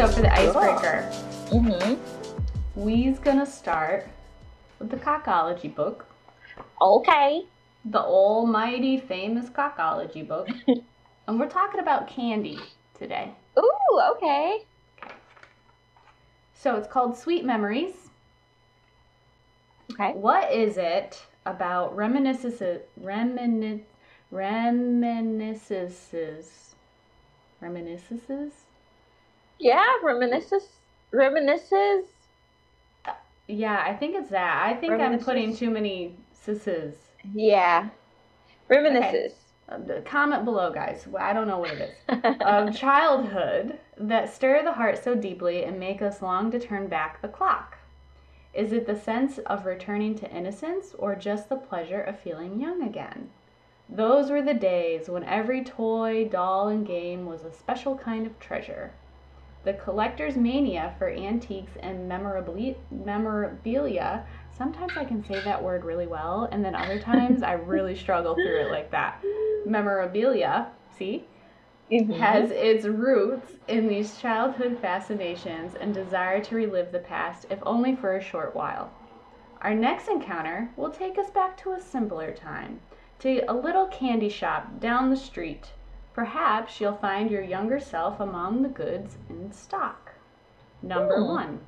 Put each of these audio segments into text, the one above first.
So for the icebreaker, Mm-hmm. we's gonna start with the Kokology book, Okay. the almighty famous Kokology book, and we're talking about candy today. Ooh, okay. So it's called Sweet Memories. Okay. What is it about reminiscences? Reminis, reminiscences. Reminiscences? Yeah, reminisces. Reminisces. Yeah, I think it's that. I think I'm putting too many sisses. Yeah. Reminisces. Uh, Comment below, guys. I don't know what it is. of childhood that stir the heart so deeply and make us long to turn back the clock? Is it the sense of returning to innocence or just the pleasure of feeling young again? Those were the days when every toy, doll, and game was a special kind of treasure. The collector's mania for antiques and memorabilia. Sometimes I can say that word really well, and then other times I really struggle through it like that. Memorabilia, see, Mhm. has its roots in these childhood fascinations and desire to relive the past, if only for a short while. Our next encounter will take us back to a simpler time, to a little candy shop down the street. Perhaps you'll find your younger self among the goods in stock. Number Hmm. one.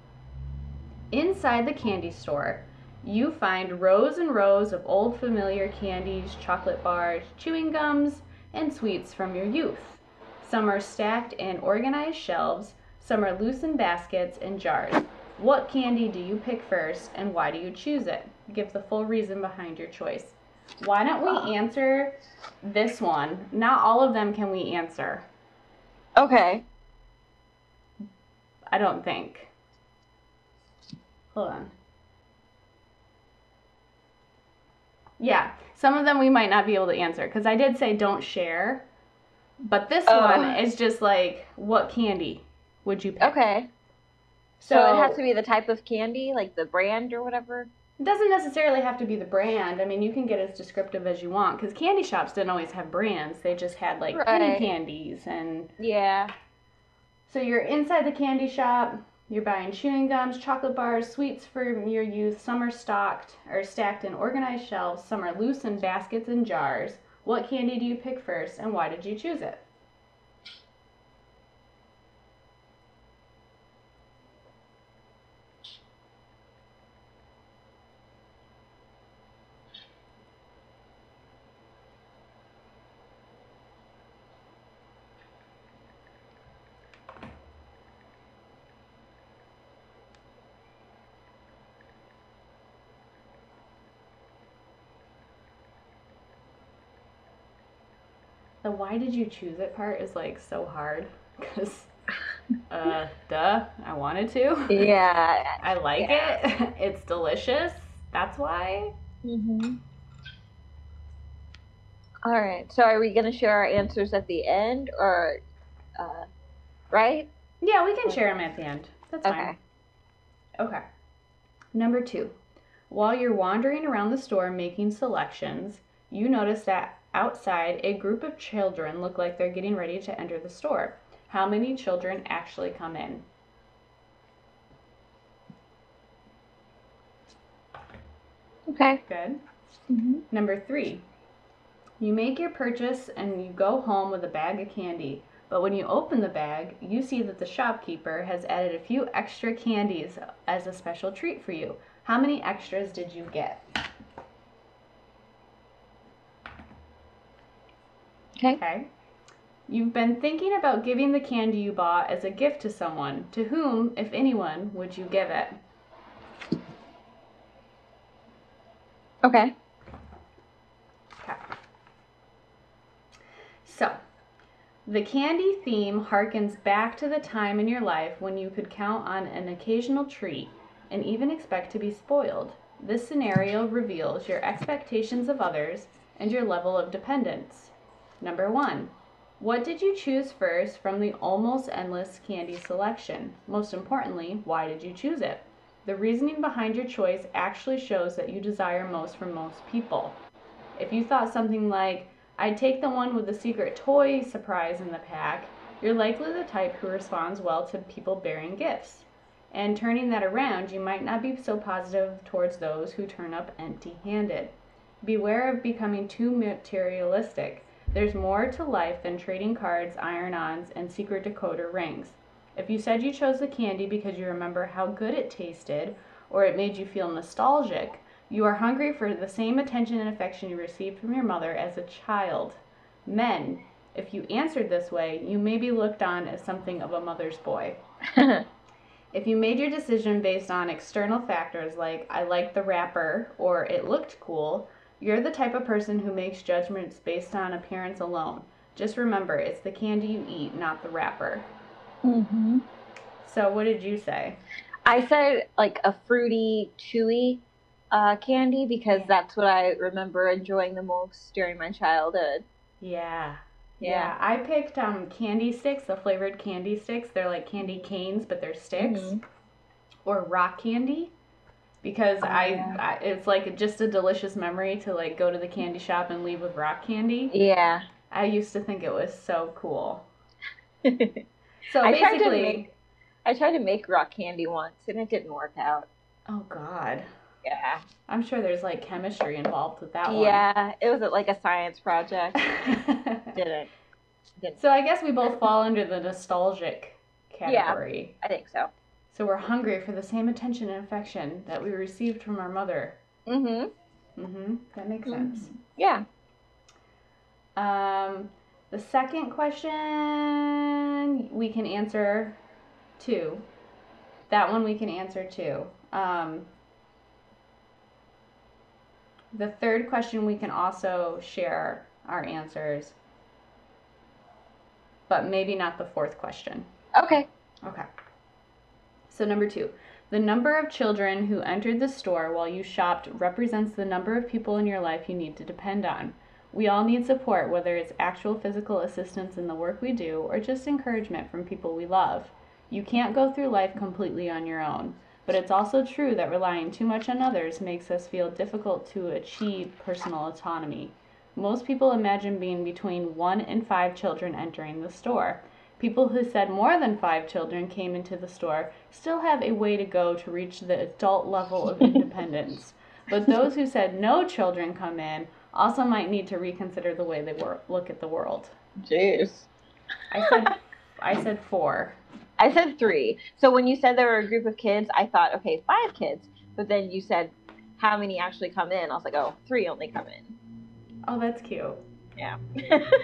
Inside the candy store, you find rows and rows of old familiar candies, chocolate bars, chewing gums, and sweets from your youth. Some are stacked in organized shelves, some are loose in baskets and jars. What candy do you pick first and why do you choose it? Give the full reason behind your choice. Why don't we ah. answer this one? Not all of them can we answer. Okay. I don't think. Hold on. Yeah, some of them we might not be able to answer because I did say don't share. But this Oh. one is just like, what candy would you pick? Okay. So, it has to be the type of candy, like the brand or whatever. It doesn't necessarily have to be the brand. I mean, you can get as descriptive as you want because candy shops didn't always have brands. They just had like penny candies and Yeah. So you're inside the candy shop. You're buying chewing gums, chocolate bars, sweets for your youth. Some are stocked or stacked in organized shelves. Some are loose in baskets and jars. What candy do you pick first, and why did you choose it? The why did you choose it part is like so hard because, uh, duh, I wanted to. Yeah. I like Yeah. it. It's delicious. That's why. Mm-hmm. All right. So are we going to share our answers at the end or, uh, right? Yeah, we can share them at the end. That's fine. Okay. Okay. Number two, while you're wandering around the store making selections, you notice that outside a group of children look like they're getting ready to enter the store. How many children actually come in? Okay. Good. Mm-hmm. Number three, you make your purchase and you go home with a bag of candy. But when you open the bag, you see that the shopkeeper has added a few extra candies as a special treat for you. How many extras did you get? Okay. Okay. You've been thinking about giving the candy you bought as a gift to someone. To whom, if anyone, would you give it? Okay. Okay. So, the candy theme harkens back to the time in your life when you could count on an occasional treat and even expect to be spoiled. This scenario reveals your expectations of others and your level of dependence. Number one, what did you choose first from the almost endless candy selection? Most importantly, why did you choose it? The reasoning behind your choice actually shows that you desire most from most people. If you thought something like, I'd take the one with the secret toy surprise in the pack, You're likely the type who responds well to people bearing gifts. And turning that around, you might not be so positive towards those who turn up empty handed. Beware of becoming too materialistic. There's more to life than trading cards, iron ons, and secret decoder rings. If you said you chose the candy because you remember how good it tasted or it made you feel nostalgic, you are hungry for the same attention and affection you received from your mother as a child. Men, if you answered this way, you may be looked on as something of a mother's boy. if you made your decision based on external factors like I liked the wrapper or it looked cool, you're the type of person who makes judgments based on appearance alone. Just remember, it's the candy you eat, not the wrapper. hmm So, what did you say? I said like a fruity, chewy uh, candy because that's what I remember enjoying the most during my childhood. Yeah. Yeah, Yeah. I picked um candy sticks, the flavored candy sticks. They're like candy canes, but they're sticks. Mhm. Or rock candy. Because Oh, I, yeah. I it's like just a delicious memory to like go to the candy shop and leave with rock candy. Yeah. I used to think it was so cool. so I So tried to basically, make I tried to make rock candy once and it didn't work out. oh god, Yeah. I'm sure there's like chemistry involved with that one. Yeah, it was like a science project. didn't. Didn't. so I guess we both fall under the nostalgic category. Yeah, I think so. So we're hungry for the same attention and affection that we received from our mother. Mm Mhm. Mm-hmm. That makes sense. Yeah. Um, the second question we can answer two. That one we can answer too. Um, the third question we can also share our answers, but maybe not the fourth question. Okay. Okay. So, number two, the number of children who entered the store while you shopped represents the number of people in your life you need to depend on. We all need support, whether it's actual physical assistance in the work we do or just encouragement from people we love. You can't go through life completely on your own, but it's also true that relying too much on others makes us feel difficult to achieve personal autonomy. Most people imagine being between one and five children entering the store. People who said more than five children came into the store still have a way to go to reach the adult level of independence. But those who said no children come in also might need to reconsider the way they wor- look at the world. Jeez. I said I said 4. I said three. So when you said there were a group of kids, I thought, okay, five kids. But then you said how many actually come in. I was like, oh, three only come in. Oh, that's cute. Yeah.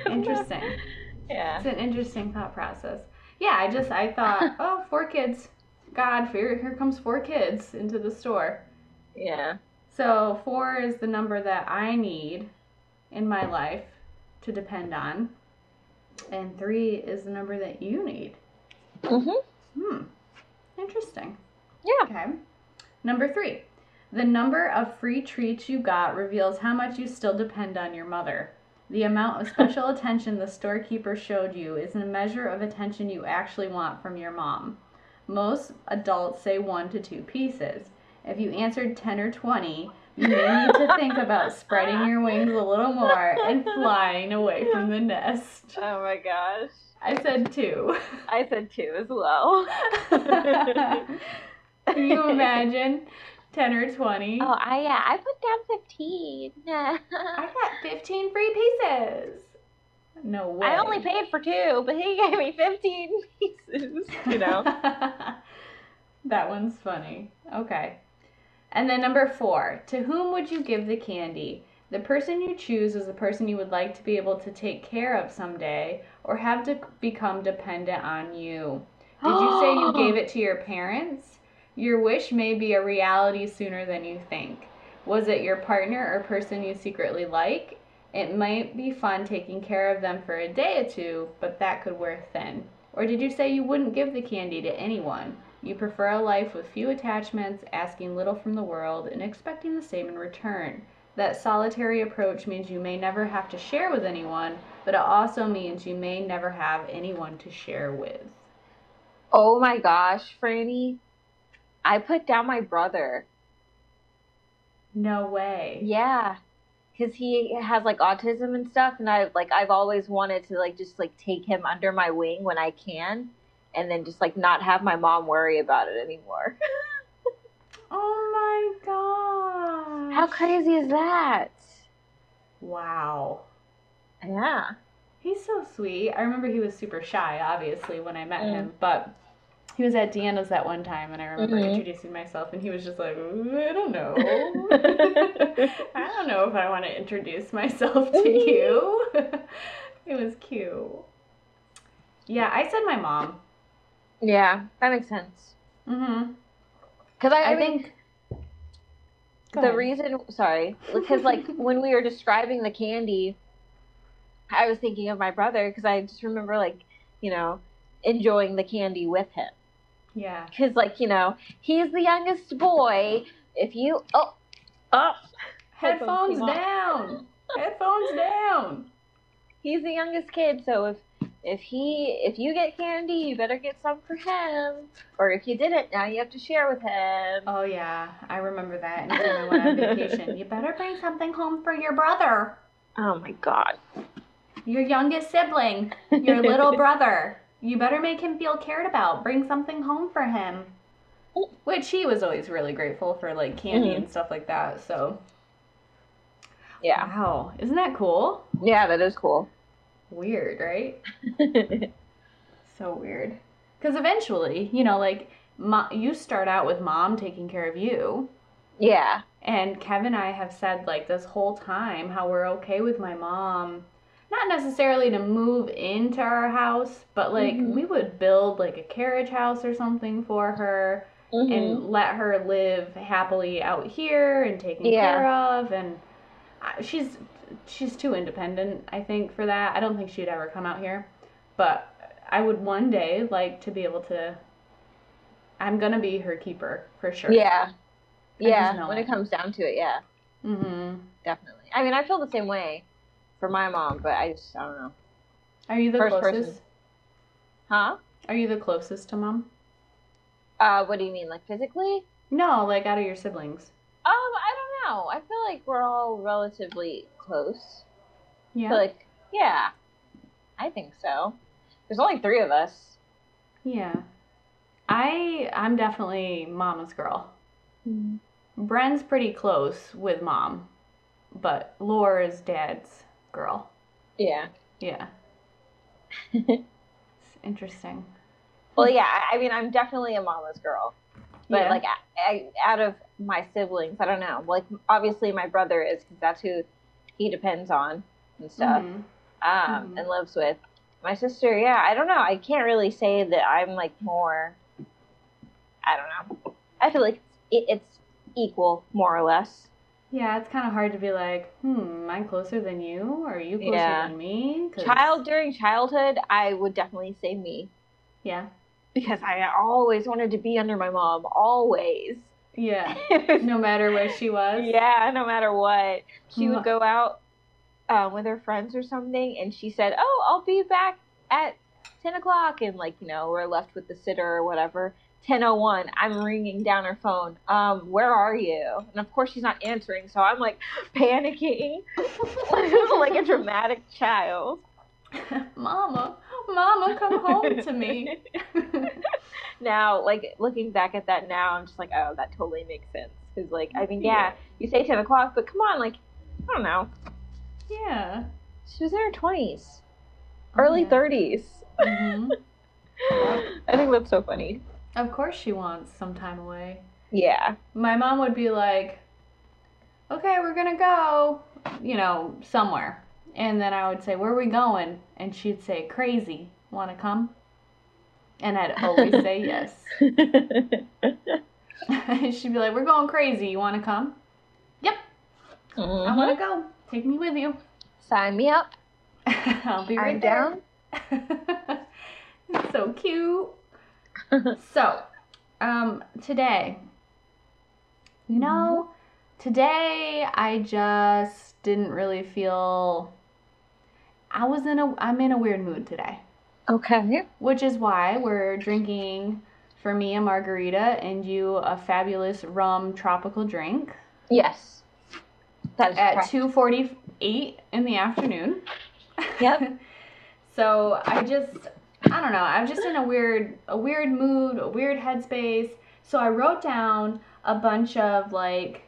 Interesting. yeah. It's an interesting thought process. Yeah, I just I thought, oh, four kids. God, here here comes four kids into the store. Yeah. So four is the number that I need in my life to depend on, and three is the number that you need. Mhm. Hmm. Interesting. Yeah. Okay. Number three. The number of free treats you got reveals how much you still depend on your mother. The amount of special attention the storekeeper showed you is a measure of attention you actually want from your mom. Most adults say one to two pieces. If you answered 10 or 20, you may need to think about spreading your wings a little more and flying away from the nest. Oh my gosh. I said two. I said two as well. Can you imagine 10 or 20? Oh, I yeah, I put down fifteen. I got 15 free pieces. No way. I only paid for two, but he gave me fifteen pieces. You know. that one's funny. Okay. And then number four, to whom would you give the candy? The person you choose is the person you would like to be able to take care of someday or have to become dependent on you. Did you say you gave it to your parents? Your wish may be a reality sooner than you think. Was it your partner or person you secretly like? It might be fun taking care of them for a day or two, but that could wear thin. Or did you say you wouldn't give the candy to anyone? You prefer a life with few attachments, asking little from the world, and expecting the same in return. That solitary approach means you may never have to share with anyone, but it also means you may never have anyone to share with. Oh my gosh, Franny. I put down my brother. No way. Yeah. because he has like autism and stuff, and I like I've always wanted to like just like take him under my wing when I can, and then just like not have my mom worry about it anymore. Oh my god. How crazy is that? Wow. Yeah. He's so sweet. I remember he was super shy, obviously, when I met Mm. him, but he was at Deanna's that one time, and I remember Mhm. introducing myself, and he was just like, I don't know. I don't know if I want to introduce myself to you. it was cute. Yeah, I said my mom. Yeah, that makes sense. Mm-hmm. Because I, I, I mean, think. the reason, sorry, because like when we were describing the candy, I was thinking of my brother because I just remember like, you know, enjoying the candy with him. Yeah. Because like, you know, he's the youngest boy. If you, oh, oh, Headphones down. Headphones down. he's the youngest kid, so if if he if you get candy, you better get some for him. Or if you didn't, now you have to share with him. Oh yeah, I remember that. Anytime I went on vacation, you better bring something home for your brother, Oh my god. your youngest sibling, your little brother. You better make him feel cared about. Bring something home for him. Which he was always really grateful for, like candy Mhm. and stuff like that. So Yeah. wow, isn't that cool? Yeah, that is cool. Weird, right? So weird. Because eventually, you know, like mo- you start out with mom taking care of you. yeah. And Kevin and I have said like this whole time how we're okay with my mom, not necessarily to move into our house, but like Mhm. we would build like a carriage house or something for her Mhm. and let her live happily out here and taken Yeah. care of and she's she's too independent I think for that. I don't think she'd ever come out here. But I would one day like to be able to I'm going to be her keeper for sure. Yeah. just Yeah. When it. it comes down to it, yeah, Mhm. definitely. I mean, I feel the same way for my mom, but I just I don't know. Are you the First closest? person. Huh? Are you the closest to mom? Uh, what do you mean, like physically? No, like out of your siblings. Um, I don't know. I feel like we're all relatively close. Yeah. Like, yeah, I think so. There's only three of us. yeah. I I'm definitely mama's girl. Bren's pretty close with mom, but Laura's dad's girl. Yeah. Yeah. It's interesting. Well, yeah. I- mean, I'm definitely a mama's girl. But Yeah. like, I, I, out of my siblings, I don't know. Like, obviously, my brother is because that's who he depends on and stuff, Mhm. um, Mhm. and lives with. My sister, yeah. I don't know. I can't really say that I'm like more. I don't know. I feel like it, it's equal, more or less. Yeah, it's kind of hard to be like, hmm, I'm closer than you? Or are you closer Yeah. than me? 'Cause- Child during childhood, I would definitely say me Yeah. because I always wanted to be under my mom, always. Yeah. No matter where she was. yeah, no matter what. She would go out um, with her friends or something, and she said, "Oh, I'll be back at ten o'clock," and like you know, we're left with the sitter or whatever. Ten oh one, I'm ringing down her phone. Um, where are you? And of course, she's not answering, so I'm like panicking, like a dramatic child. Mama, Mama, come home to me. now, like looking back at that now, I'm just like, oh, that totally makes sense. Because, like, I mean, yeah, you say 10 o'clock, but come on, like, I don't know. yeah. She was in her 20s, early yeah. 30s. Mhm. I think that's so funny. Of course she wants some time away. Yeah. My mom would be like, okay, we're gonna go, you know, somewhere. And then I would say, where are we going? And she'd say, crazy. Wanna come? And I'd always say yes. She'd be like, we're going crazy. You wanna come? Yep, I Mhm. wanna go. Take me with you. Sign me up. I'll be right I'm there. down. So cute. so, um, today, you know, today I just didn't really feel. I was in a. I'm in a weird mood today, Okay. which is why we're drinking for me a margarita and you a fabulous rum tropical drink. Yes. That is at correct. 2:48 in the afternoon. Yep. so I just I don't know. I'm just in a weird a weird mood, a weird headspace. So I wrote down a bunch of like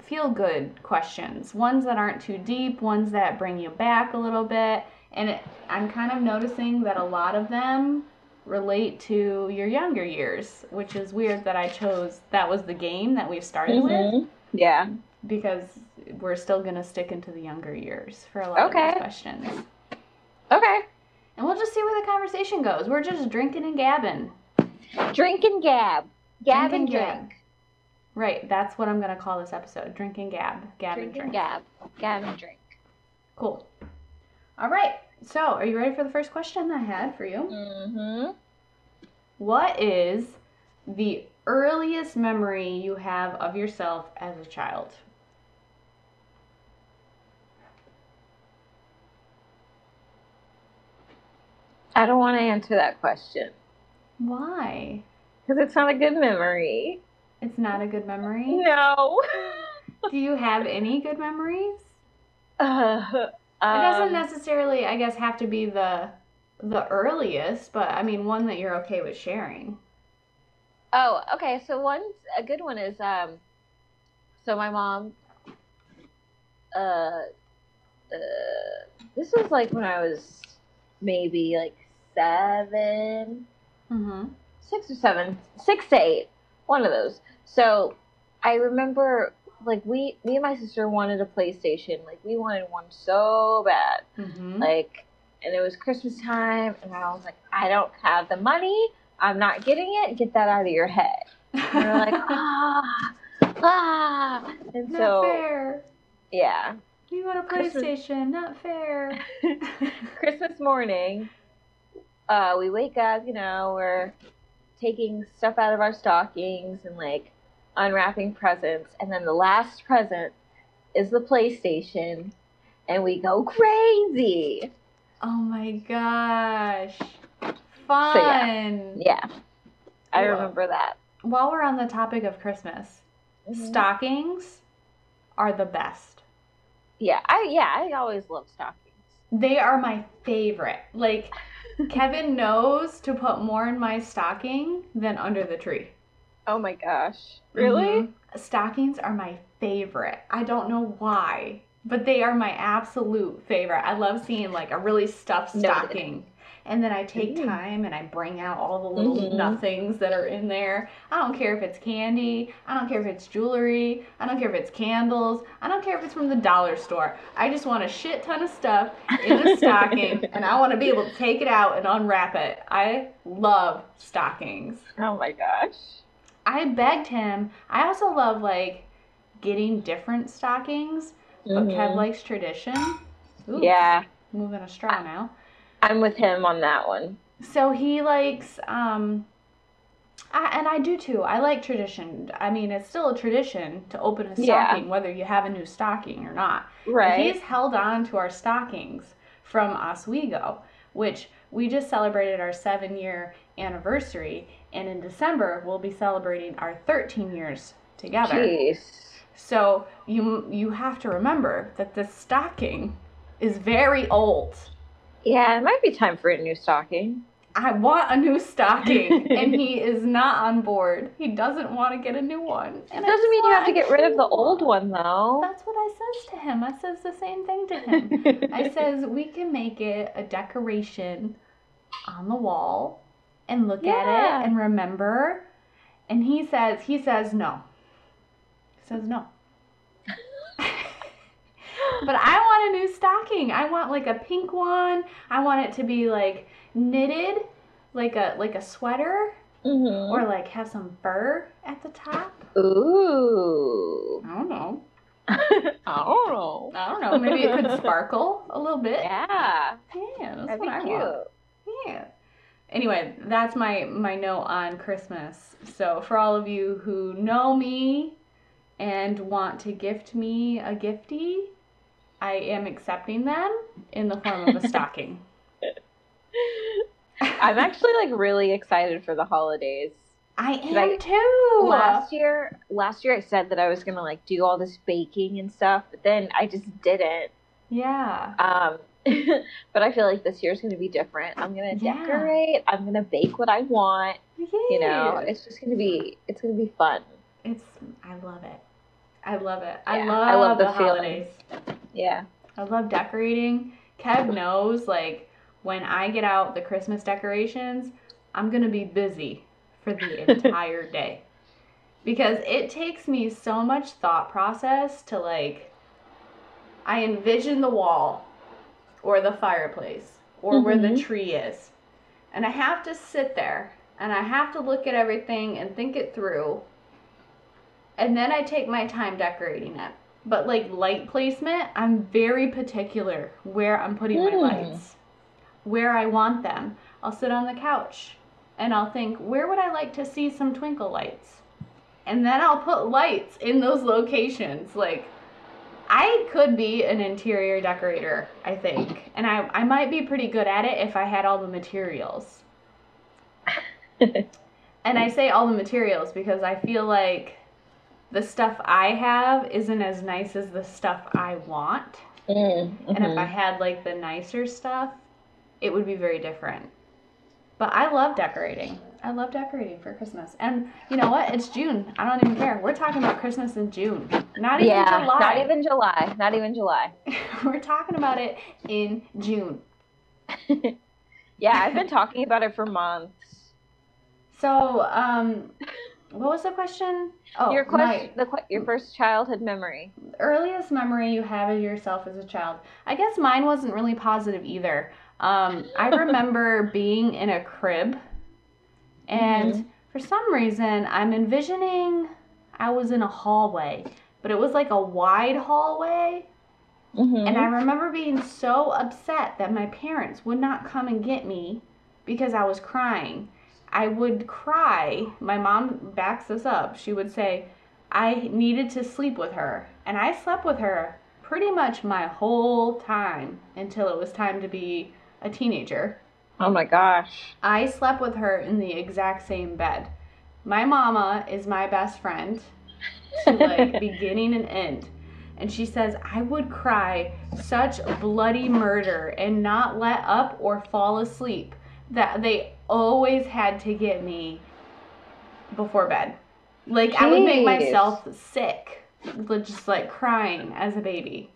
feel good questions. Ones that aren't too deep, ones that bring you back a little bit. And it, I'm kind of noticing that a lot of them relate to your younger years, which is weird that I chose that was the game that we've started with Mhm. Yeah. because we're still going to stick into the younger years for a lot of these questions. Okay. And we'll just see where the conversation goes. We're just drinking and gabbing. Drink and gab. Gab Drink and and gab. drink. Right, that's what I'm going to call this episode. Drink and gab. Gab Drink and and drink. gab. Gab and drink. Cool. All right. So, are you ready for the first question I had for you? Mm-hmm. What is the earliest memory you have of yourself as a child? I don't want to answer that question Why? because it's not a good memory. It's not a good memory. No. Do you have any good memories? Uh, It doesn't um, necessarily, I guess, have to be the the earliest, but I mean one that you're okay with sharing. Oh, okay. So one, a good one is um. So my mom. Uh, uh, this was like when I was maybe like seven, Mm-hmm. six or seven, six to eight, one of those. So I remember like we, me and my sister wanted a PlayStation. Like we wanted one so bad. Mm-hmm. Like, and it was Christmas time, and I was like, I don't have the money. I'm not getting it. Get that out of your head. And we are like, ah, ah. And not so, fair. yeah, You want a Christmas- PlayStation? Not fair. Christmas morning, uh, we wake up, you know, we're taking stuff out of our stockings and like unwrapping presents, and then the last present is the PlayStation, and we go crazy. oh my gosh. Fun. Yeah, I Cool. remember that. While we're on the topic of Christmas, Mhm. stockings are the best. Yeah, I yeah, I always love stockings. They are my favorite. Like, Kevin knows to put more in my stocking than under the tree. Oh my gosh. Really? Mhm. Stockings are my favorite. I don't know why, but they are my absolute favorite. I love seeing like a really stuffed Noted. stocking. And then I take Mm. time and I bring out all the little Mhm. nothings that are in there. I don't care if it's candy. I don't care if it's jewelry. I don't care if it's candles. I don't care if it's from the dollar store. I just want a shit ton of stuff in a stocking and I want to be able to take it out and unwrap it. I love stockings. Oh my gosh. I begged him. I also love like getting different stockings, but Kev likes tradition. Ooh, Yeah, moving a straw now. I'm with him on that one. So he likes, um, I, and I do too. I like tradition. I mean, it's still a tradition to open a Yeah. stocking, whether you have a new stocking or not. Right. He's held on to our stockings from Oswego, which we just celebrated our seven year anniversary, and in December we'll be celebrating our 13 years together. Jeez. So you you have to remember that this stocking is very old. Yeah, it might be time for a new stocking. I want a new stocking, and he is not on board. He doesn't want to get a new one. And I doesn't mean you have to get rid of the old one though. That's what I says to him. I says the same thing to him. I says we can make it a decoration on the wall and look at it and remember. And he says he says no. He says no. But I want a new stocking. I want like a pink one. I want it to be like knitted, like a like a sweater, Mhm. or like have some fur at the top. Ooh. I don't know. I don't know. I don't know. Maybe it could sparkle a little bit. Yeah, Yeah, that's that'd what be I cute. want. Yeah. Anyway, that's my my note on Christmas. So for all of you who know me and want to gift me a gifty, I am accepting them in the form of a stocking. I'm actually like really excited for the holidays. I am I- too. last year last year I said that I was gonna like do all this baking and stuff, but then I just didn't. Yeah. Um but I feel like this year's gonna be different. I'm gonna Yeah. decorate, I'm gonna bake what I want, you know. It's just gonna be it's gonna be fun. It's I love it. I love it. I love, I love the, the feeling. Yeah. I love decorating. Kev knows like when I get out the Christmas decorations, I'm gonna be busy for the entire day. Because it takes me so much thought process to like I envision the wall or the fireplace or where the Mhm. tree is. And I have to sit there and I have to look at everything and think it through. And then I take my time decorating it. But like light placement, I'm very particular where I'm putting my Mm. lights, where I want them. I'll sit on the couch and I'll think, where would I like to see some twinkle lights? And then I'll put lights in those locations. Like, I could be an interior decorator, I think. And I, I might be pretty good at it if I had all the materials. And I say all the materials because I feel like the stuff I have isn't as nice as the stuff I want. Mm, And if I mhm. had like the nicer stuff, it would be very different. But I love decorating. I love decorating for Christmas. And you know what? It's June. I don't even care. We're talking about Christmas in June. Not even yeah, July. not even July. Not even July. We're talking about it in June. Yeah, I've been talking about it for months. So, um, what was the question? Oh, your my- question, the your first childhood memory. earliest memory you have of yourself as a child? I guess mine wasn't really positive either. Um, I remember being in a crib, and Mhm. for some reason, I'm envisioning I was in a hallway, but it was like a wide hallway. Mm-hmm. And I remember being so upset that my parents would not come and get me because I was crying. I would cry. My mom backs this up. She would say, I needed to sleep with her. And I slept with her pretty much my whole time until it was time to be a teenager. oh my gosh. I slept with her in the exact same bed. My mama is my best friend to like beginning and end. And she says I would cry such bloody murder and not let up or fall asleep that they always had to get me before bed. Like I would make myself sick, just like crying as a baby.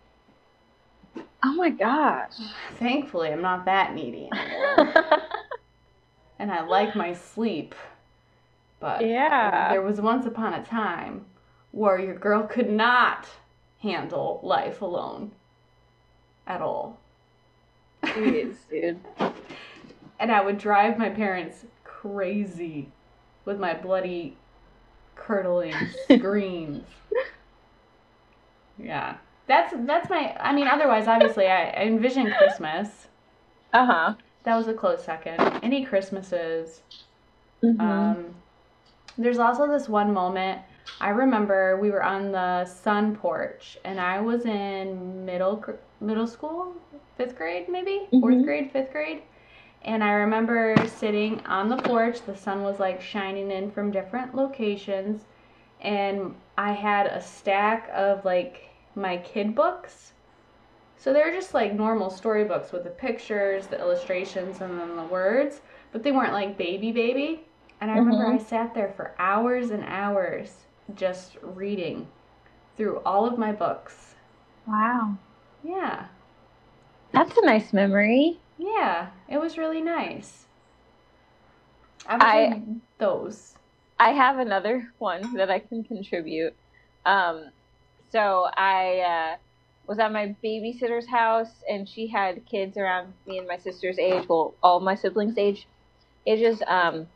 Oh my gosh. Thankfully, I'm not that needy anymore. and I like my sleep. But Yeah. there was once upon a time where your girl could not handle life alone at all. Jeez, dude. And I would drive my parents crazy with my bloody, curdling screams. Yeah. That's that's my I mean otherwise obviously I, I envision Christmas. Uh huh. That was a close second. Any Christmases. Mm-hmm. Um, there's also this one moment I remember we were on the sun porch, and I was in middle middle school, fifth grade maybe, fourth Mhm. grade, fifth grade, and I remember sitting on the porch. The sun was like shining in from different locations, and I had a stack of like my kid books. So they're just like normal storybooks with the pictures, the illustrations, and then the words, but they weren't like baby baby. And I remember Mhm. I sat there for hours and hours just reading through all of my books. wow. Yeah. That's a nice memory. Yeah. It was really nice. I I- those. I have another one that I can contribute. Um, so I uh, was at my babysitter's house, and she had kids around me and my sister's age. Well, all my siblings' age, ages. Um,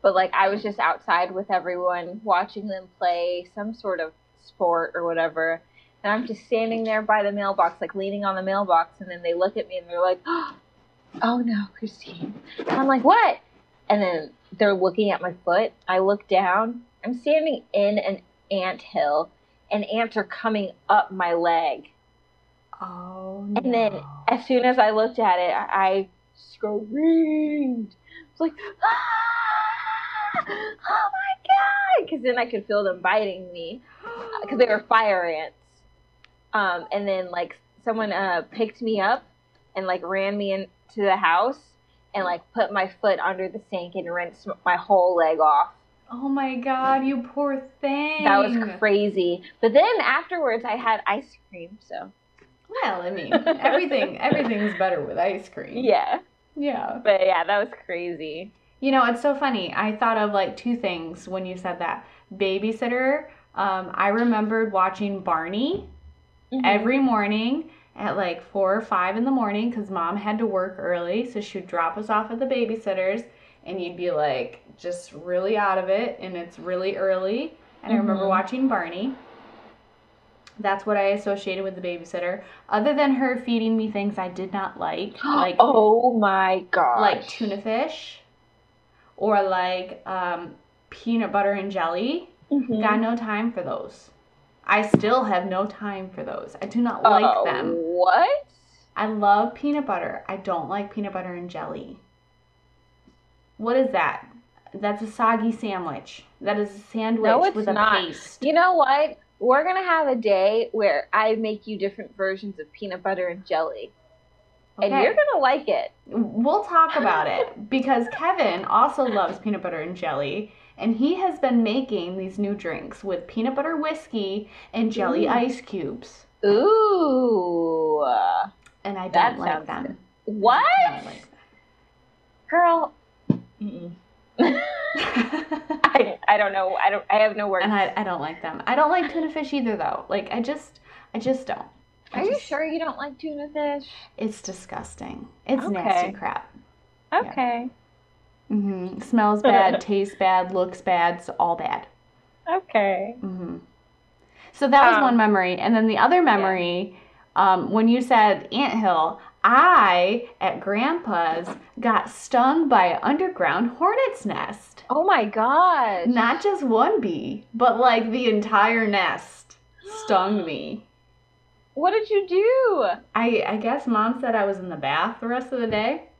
but like I was just outside with everyone, watching them play some sort of sport or whatever. And I'm just standing there by the mailbox, like leaning on the mailbox, and then they look at me and they're like, "Oh no, Christine!" And I'm like, "What?" And then they're looking at my foot. I look down. I'm standing in an ant hill, and ants are coming up my leg. Oh, And then as soon as I looked at it, I, I screamed. I was like, ah! oh my god! Because then I could feel them biting me because they were fire ants. Um, and then like someone uh picked me up and like ran me into the house and like put my foot under the sink and rinsed my whole leg off. Oh my god, you poor thing. That was crazy. But then afterwards, I had ice cream. So Well, I mean, everything everything's better with ice cream. yeah, Yeah. but yeah, that was crazy. You know, it's so funny. I thought of like two things when you said that. Babysitter. Um, I remembered watching Barney Mm-hmm. every morning at like four or five in the morning because mom had to work early. So she would drop us off at the babysitter's and you'd be like just really out of it and it's really early. And I remember Mhm. watching Barney. That's what I associated with the babysitter. Other than her feeding me things I did not like, like oh my god! like tuna fish or like um, peanut butter and jelly. Mhm. Got no time for those. I still have no time for those. I do not like Oh, them. What? I love peanut butter. I don't like peanut butter and jelly. What is that? That's a soggy sandwich. That is a sandwich No, it's with a not. paste. You know what? We're gonna have a day where I make you different versions of peanut butter and jelly, and you're gonna like it. We'll talk about it because Kevin also loves peanut butter and jelly, and he has been making these new drinks with peanut butter whiskey and jelly Ooh. ice cubes. Ooh, And I don't like them. what, I don't like girl? Mm-mm. I, I don't know. I don't. I have no words. and I, I don't like them. I don't like tuna fish either, though. Like I just I just don't. I Are you sure you don't like tuna fish? It's disgusting. It's Okay. nasty crap. Okay. Hmm Smells bad, tastes bad, looks bad, it's all bad. Okay. hmm So that was Um, one memory, and then the other memory, um, when you said anthill, I at Grandpa's got stung by an underground hornet's nest. Oh my god. Not just one bee, but like the entire nest stung me. What did you do? I I guess mom said I was in the bath the rest of the day.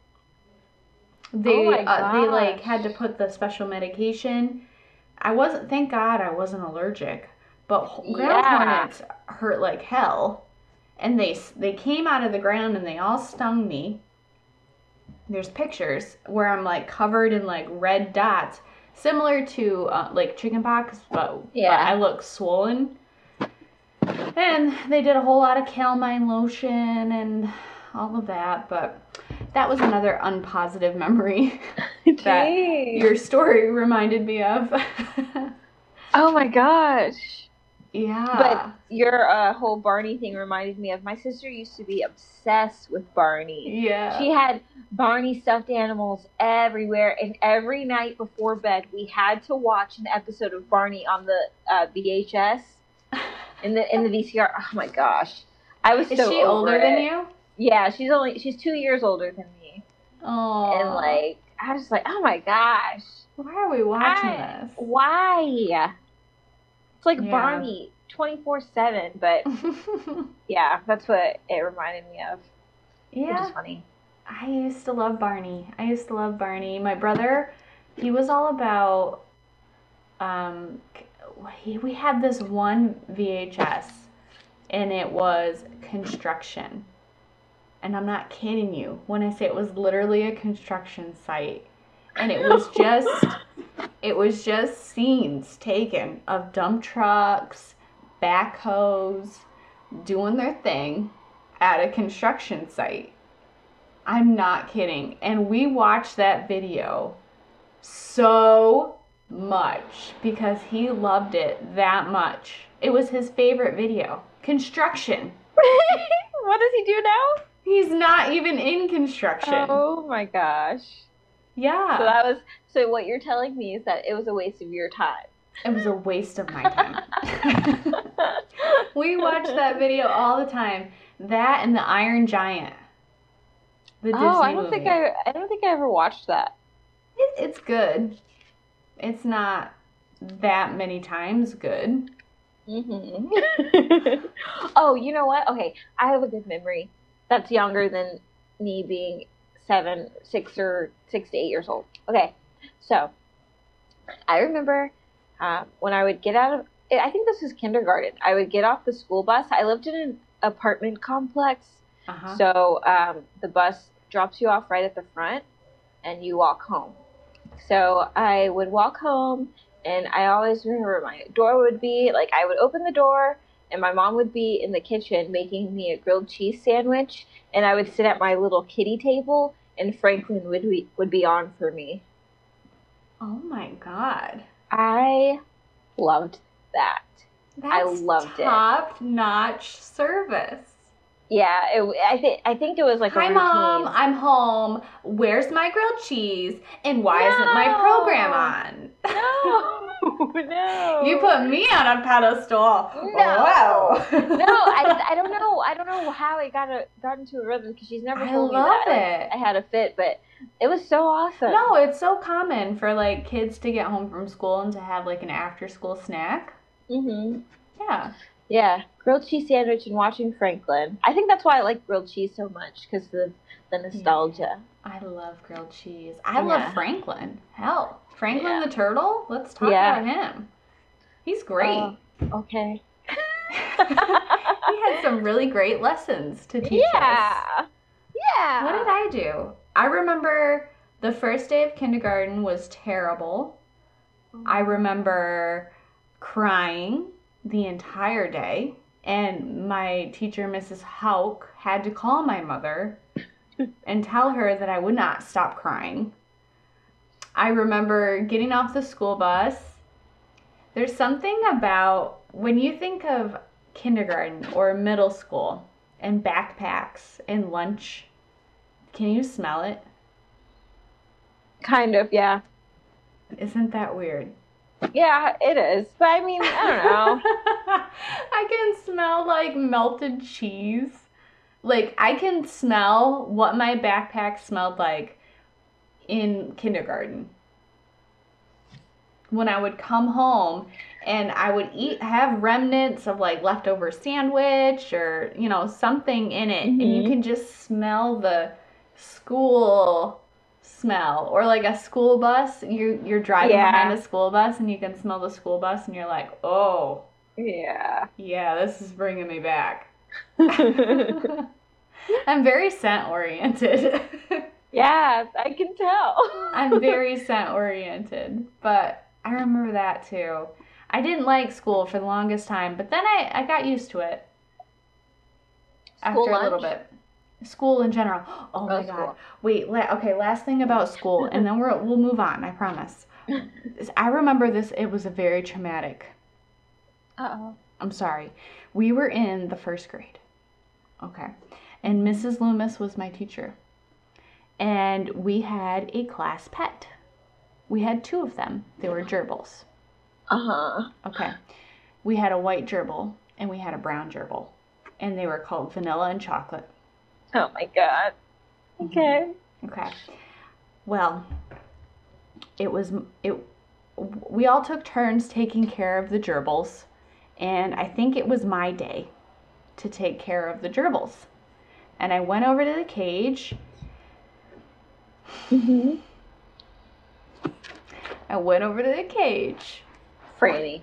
They Oh uh, they like had to put the special medication. I wasn't. Thank God I wasn't allergic. But ground Yeah. hornets hurt like hell, and they they came out of the ground and they all stung me. There's pictures where I'm like covered in like red dots, similar to uh, like chickenpox, but, but Yeah. I look swollen. And they did a whole lot of calamine lotion and all of that, but that was another unpositive memory that your story reminded me of. Oh my gosh. yeah. But your uh, whole Barney thing reminded me of my sister used to be obsessed with Barney. yeah. She had Barney stuffed animals everywhere, and every night before bed, we had to watch an episode of Barney on the uh, VHS in the in the VCR. Oh my gosh, I was Is so she older than you? Yeah, she's only she's two years older than me, Oh. and like I was just like, oh my gosh, why are we watching I- this? why? It's like Yeah. Barney twenty four seven, but yeah, that's what it reminded me of. Which yeah. is funny. I used to love Barney. I used to love Barney. My brother, he was all about. Um, he, we had this one VHS, and it was construction. And I'm not kidding you when I say it was literally a construction site, and it was just, it was just scenes taken of dump trucks, backhoes, doing their thing at a construction site. I'm not kidding. And we watched that video so much because he loved it that much. It was his favorite video. Construction. what does he do now? He's not even in construction. Oh my gosh. Yeah. So that was so what you're telling me is that it was a waste of your time. it was a waste of my time. we watched that video all the time. That and the Iron Giant. The Disney oh, I don't movie. think I I don't think I ever watched that. It, it's good. It's not that many times good. hmm oh, you know what? Okay, I have a good memory. That's younger than me being seven, six, or six to eight years old. Okay, so I remember uh, when I would get out of, I think this was kindergarten. I would get off the school bus. I lived in an apartment complex, Uh-huh. so um, the bus drops you off right at the front, and you walk home. So I would walk home, and I always remember my door would be like I would open the door, and my mom would be in the kitchen making me a grilled cheese sandwich, and I would sit at my little kitty table, and Franklin would be would be on for me. oh my god. I loved that. I That's loved it. top notch service. Yeah, it, I think I think it was like Hi mom, I'm home. Where's my grilled cheese? And why isn't my program on? No, no. You put me on a pedestal. No. Wow. no, I, I don't know. I don't know how it got a, got into a rhythm because she's never I told love me that it. I had a fit, but it was so awesome. No, it's so common for like kids to get home from school and to have like an after school snack. hmm Yeah. Yeah, grilled cheese sandwich and watching Franklin. I think that's why I like grilled cheese so much because of the nostalgia. I love grilled cheese. I Yeah. love Franklin. Hell, Franklin Yeah. the turtle. Let's talk Yeah. about him. He's great. Oh, Okay. he had some really great lessons to teach us. yeah. Yeah. What did I do? I remember the first day of kindergarten was terrible. I mm. remember crying the entire day, and my teacher, Mrs. Hauk, had to call my mother and tell her that I would not stop crying. I remember getting off the school bus. There's something about when you think of kindergarten or middle school and backpacks and lunch, can you smell it? Kind of, yeah. Isn't that weird? Yeah, it is. But I mean, I don't know. I can smell like melted cheese. Like I can smell what my backpack smelled like in kindergarten. When I would come home and I would eat have remnants of like leftover sandwich or you know something in it and you Mhm. can just smell the school smell or like a school bus you you're driving Yeah. behind a school bus and you can smell the school bus and you're like oh yeah. yeah this is bringing me back i'm very scent oriented yeah, I can tell. i'm very scent oriented but i remember that too i didn't like school for the longest time but then i, I got used to it after School a little bit school in general oh my Oh, god. Wait, la- okay, last thing about school, and then we're, we'll move on, I promise. I remember this, it was a very traumatic. Uh-oh. I'm sorry. We were in the first grade. Okay. And Mrs. Loomis was my teacher. And we had a class pet. We had two of them. They were gerbils. Uh-huh. Okay. We had a white gerbil and we had a brown gerbil. And they were called vanilla and chocolate. Oh my god. Okay. Okay. Well, it was it. We all took turns taking care of the gerbils, and I think it was my day to take care of the gerbils. And I went over to the cage. Mm-hmm. I went over to the cage. Franny.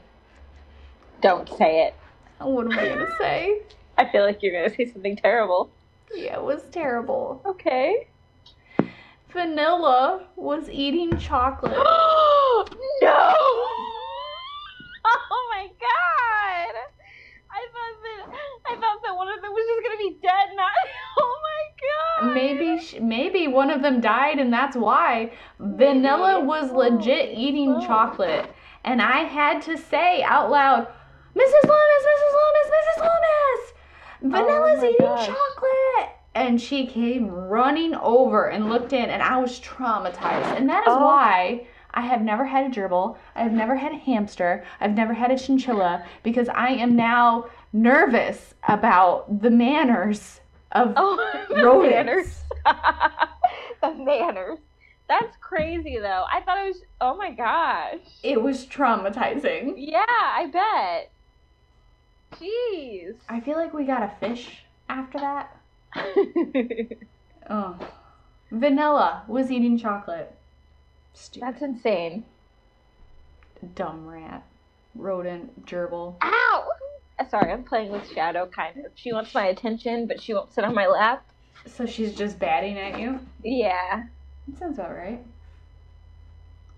Don't say it. What am I gonna say? I feel like you're gonna say something terrible. Yeah, it was terrible. Okay. Vanilla was eating chocolate. no! Oh my god! I thought that I thought that one of them was just gonna be dead. Not. Maybe maybe one of them died and that's why Vanilla was legit eating chocolate and I had to say out loud, "Mrs. Loomis, Mrs. Loomis, Mrs. Loomis! Vanilla's Oh eating gosh. chocolate." And she came running over and looked in and I was traumatized. And that is Oh. why I have never had a gerbil. I've never had a hamster. I've never had a chinchilla because I am now nervous about the manners of Oh, rodents. manners. the manners. That's crazy though. I thought it was. Oh my gosh. It was traumatizing. Yeah, I bet. Jeez. I feel like we got a fish after that. Oh. Vanilla was eating chocolate. Stupid. That's insane. Dumb rat. Rodent. Gerbil. Ow! Uh, Sorry, I'm playing with Shadow, kind of. She wants my attention, but she won't sit on my lap. So she's just batting at you? Yeah. That sounds about right.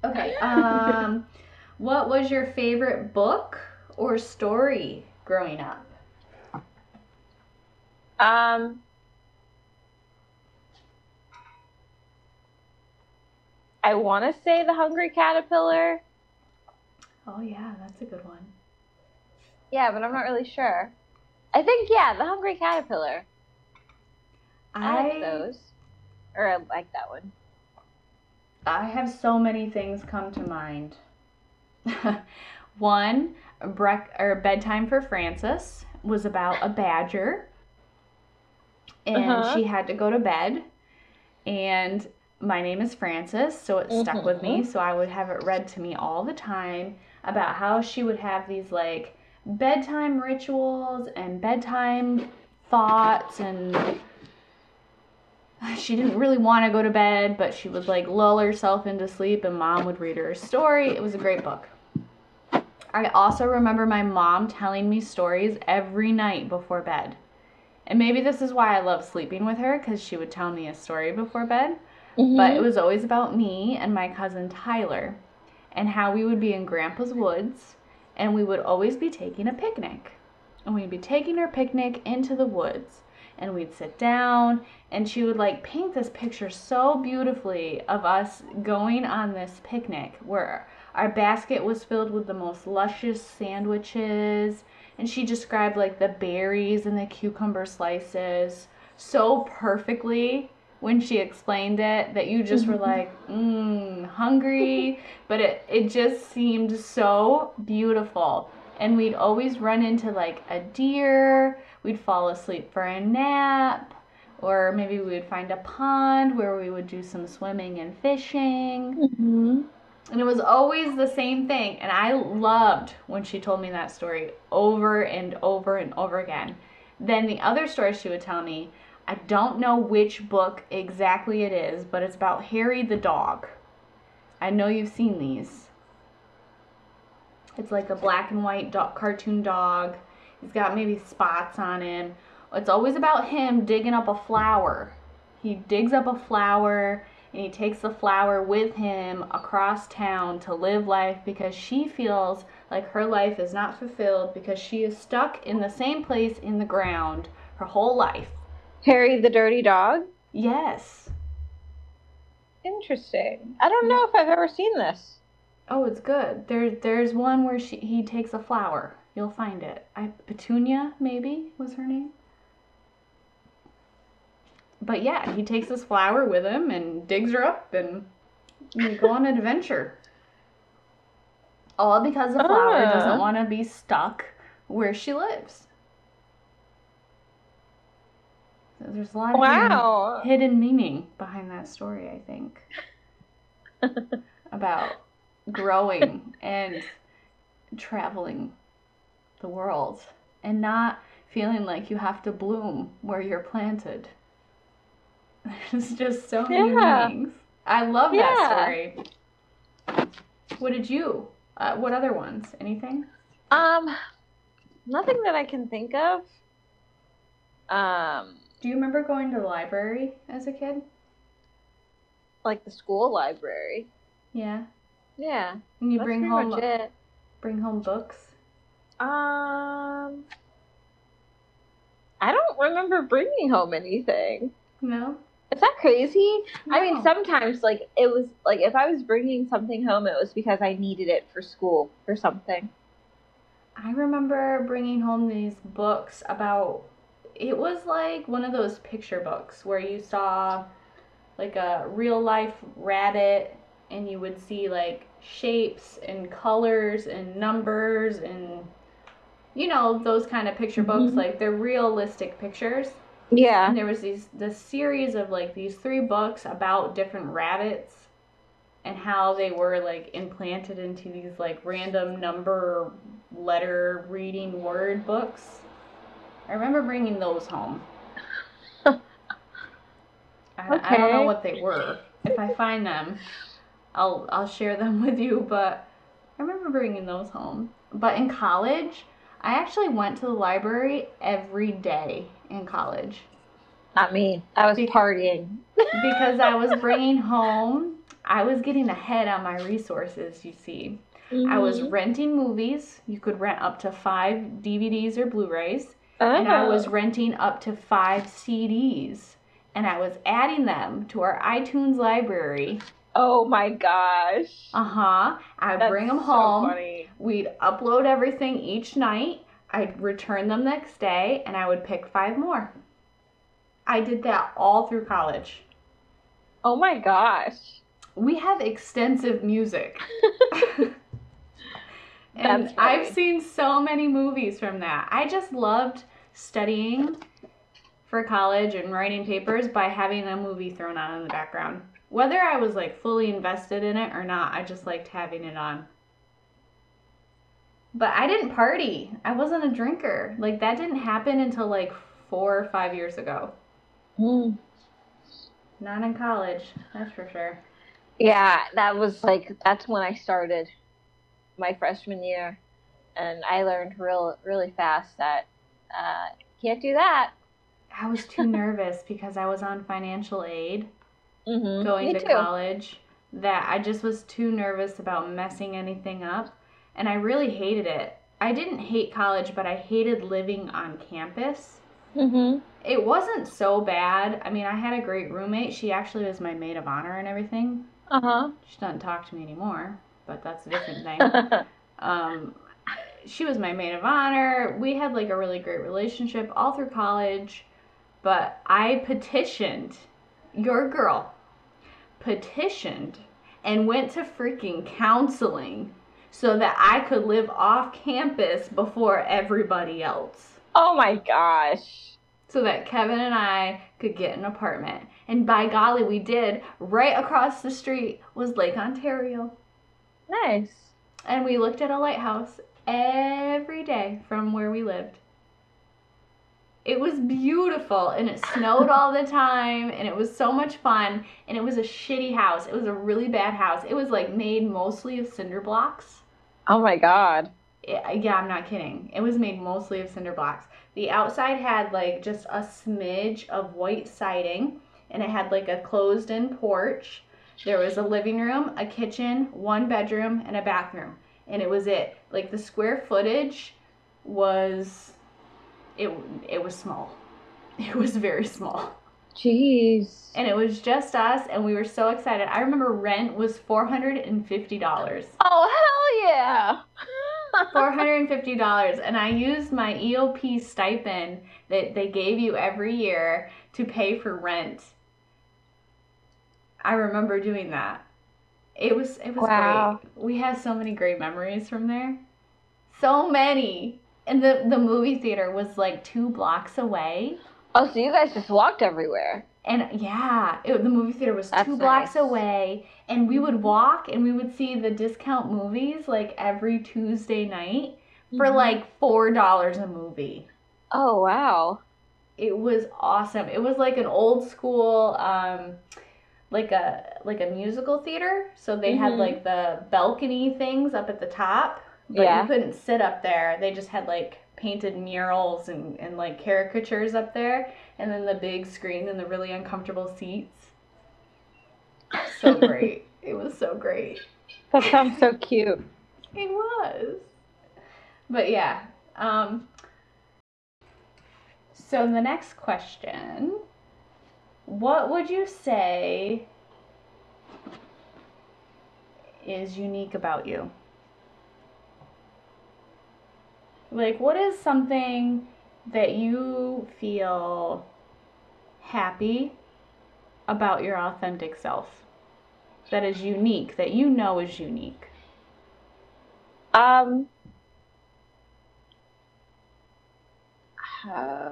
Okay. Um, what was your favorite book or story growing up? Um. I want to say The Hungry Caterpillar. Oh yeah, that's a good one. Yeah, but I'm not really sure. I think, yeah, The Hungry Caterpillar. I, like those. Or I like that one. I have so many things come to mind. One, brec- or bedtime for Frances was about a badger, and Uh-huh. she had to go to bed. And my name is Frances, so it stuck with me. So I would have it read to me all the time about how she would have these like bedtime rituals and bedtime thoughts and she didn't really want to go to bed, but she would like lull herself into sleep and mom would read her a story. It was a great book. I also remember my mom telling me stories every night before bed. And maybe this is why I love sleeping with her because she would tell me a story before bed. Mm-hmm. But it was always about me and my cousin Tyler and how we would be in Grandpa's woods and we would always be taking a picnic. And we'd be taking our picnic into the woods. And we'd sit down and she would like paint this picture so beautifully of us going on this picnic where our basket was filled with the most luscious sandwiches. And she described like the berries and the cucumber slices so perfectly when she explained it that you just were like mmm hungry. But it, it just seemed so beautiful. And we'd always run into like a deer. We'd fall asleep for a nap. Or maybe we would find a pond where we would do some swimming and fishing. Hmm and it was always the same thing. And i loved when she told me that story over and over and over again. Then the other story she would tell me i don't know which book exactly it is but it's about harry the dog. I know you've seen these. It's like a black and white cartoon dog. He's got maybe spots on him. It's always about him digging up a flower. He digs up a flower and he takes the flower with him across town to live life because she feels like her life is not fulfilled because she is stuck in the same place in the ground her whole life. Harry the Dirty Dog. Yes. Interesting. I don't know if I've ever seen this. Oh, it's good. There, there's one where she he takes a flower. You'll find it. I Petunia maybe was her name. But yeah, he takes this flower with him and digs her up and they go on an adventure. All because the flower Ah. doesn't want to be stuck where she lives. So There's a lot of hidden- Wow. hidden meaning behind that story, I think. about growing and traveling the world and not feeling like you have to bloom where you're planted. There's just so many Yeah. meanings. I love Yeah. that story. What did you? Uh, what other ones? Anything? Um, nothing that I can think of. Um, Do you remember going to the library as a kid? like the school library. Yeah. Yeah, And you that's bring home it. bring home books. Um, I don't remember bringing home anything. No. Is that crazy? I mean, sometimes like it was like if I was bringing something home, it was because I needed it for school or something. I remember bringing home these books about it was like one of those picture books where you saw like a real life rabbit and you would see like shapes and colors and numbers and you know those kind of picture books Mhm. like they're realistic pictures Yeah. and there was these this series of like these three books about different rabbits and how they were like implanted into these like random number letter reading word books i remember bringing those home I, I don't know what they were if i find them i'll i'll share them with you but i remember bringing those home. But in college, I actually went to the library every day in college Not me. I was Be- partying. because I was bringing home, I was getting ahead on my resources, you see. I was Mhm. renting movies. You could rent up to five DVDs or Blu rays. And I was Oh. renting up to five CDs. And I was adding them to our iTunes library. Oh my gosh. Uh huh. I'd bring them so home. funny. We'd upload everything each night. I'd return them next day and I would pick five more. I did that all through college. Oh my gosh. We have extensive music. and I've seen so many movies from that. I just loved studying for college and writing papers by having a movie thrown on in the background. Whether I was like fully invested in it or not, I just liked having it on. But I didn't party. I wasn't a drinker. Like that didn't happen until like 4 or 5 years ago. Mm. Not in college, that's for sure. Yeah, that was like that's when I started my freshman year, and I learned real really fast that uh, can't do that. I was too nervous because I was on financial aid Mm-hmm. going Me to too. college that I just was too nervous about messing anything up. And I really hated it. I didn't hate college, but I hated living on campus. Mm-hmm. It wasn't so bad. I mean, I had a great roommate. She actually was my maid of honor and everything. Uh huh. She doesn't talk to me anymore, but that's a different thing. um, she was my maid of honor. We had like a really great relationship all through college. But I petitioned, your girl petitioned and went to freaking counseling so that I could live off campus before everybody else. oh my gosh. So that Kevin and I could get an apartment. And by golly, we did. Right across the street was Lake Ontario. Nice. And we looked at a lighthouse every day from where we lived. It was beautiful and it snowed all the time and it was so much fun and it was a shitty house. It was a really bad house. It was like made mostly of cinder blocks. Oh my god. It- yeah, I'm not kidding. It was made mostly of cinder blocks. The outside had like just a smidge of white siding and it had like a closed in porch. There was a living room, a kitchen, one bedroom, and a bathroom. And it was it. Like the square footage was it it was small. It was very small. Jeez. And it was just us and we were so excited. I remember rent was $450. Oh hell yeah. $450 and I used my EOP stipend that they gave you every year to pay for rent. I remember doing that. It was it was Wow. great. We have so many great memories from there. So many. And the the movie theater was like 2 blocks away. oh, so you guys just walked everywhere. And yeah, it, the movie theater was That's two blocks nice. away, and we would walk and we would see the discount movies like every Tuesday night for Mhm. like four dollars a movie. Oh wow. It was awesome. It was like an old school, um, like a like a musical theater. So they had Mhm. like the balcony things up at the top, but Yeah. you couldn't sit up there. They just had like painted murals and, and like caricatures up there, and then the big screen and the really uncomfortable seats. So great. it was so great. That sounds so cute. It was. But yeah. Um, so the next question What would you say is unique about you? Like, what is something that you feel happy about your authentic self that is unique, that you know is unique? Um. uh,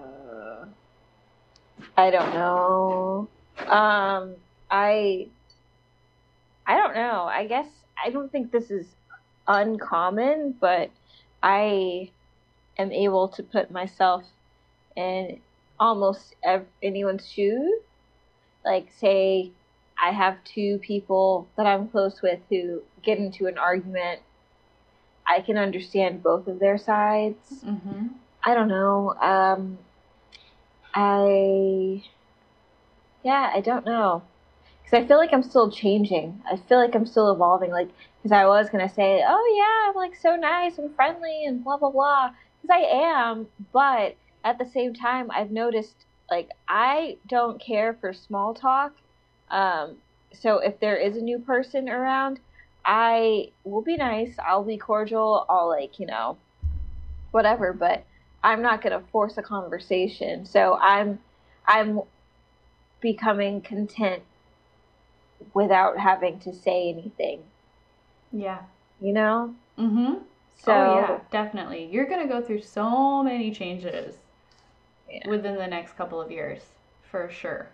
I don't know. Um, I. I don't know. I guess I don't think this is uncommon, but I am able to put myself in almost ev- anyone's shoes. Like, say, I have two people that I'm close with who get into an argument I can understand both of their sides. Mm-hmm. I don't know. Um, I, yeah, I don't know. Because I feel like I'm still changing. I feel like I'm still evolving. Like, because I was going to say, oh, yeah, I'm like so nice and friendly and blah, blah, blah. Because I am. But at the same time, I've noticed, like, I don't care for small talk. Um, so if there is a new person around, I will be nice. I'll be cordial. I'll, like, you know, whatever. But I'm not going to force a conversation. So I'm I'm becoming content without having to say anything. Yeah. You know? Mm-hmm. So oh yeah, definitely. You're gonna go through so many changes Yeah. within the next couple of years, for sure.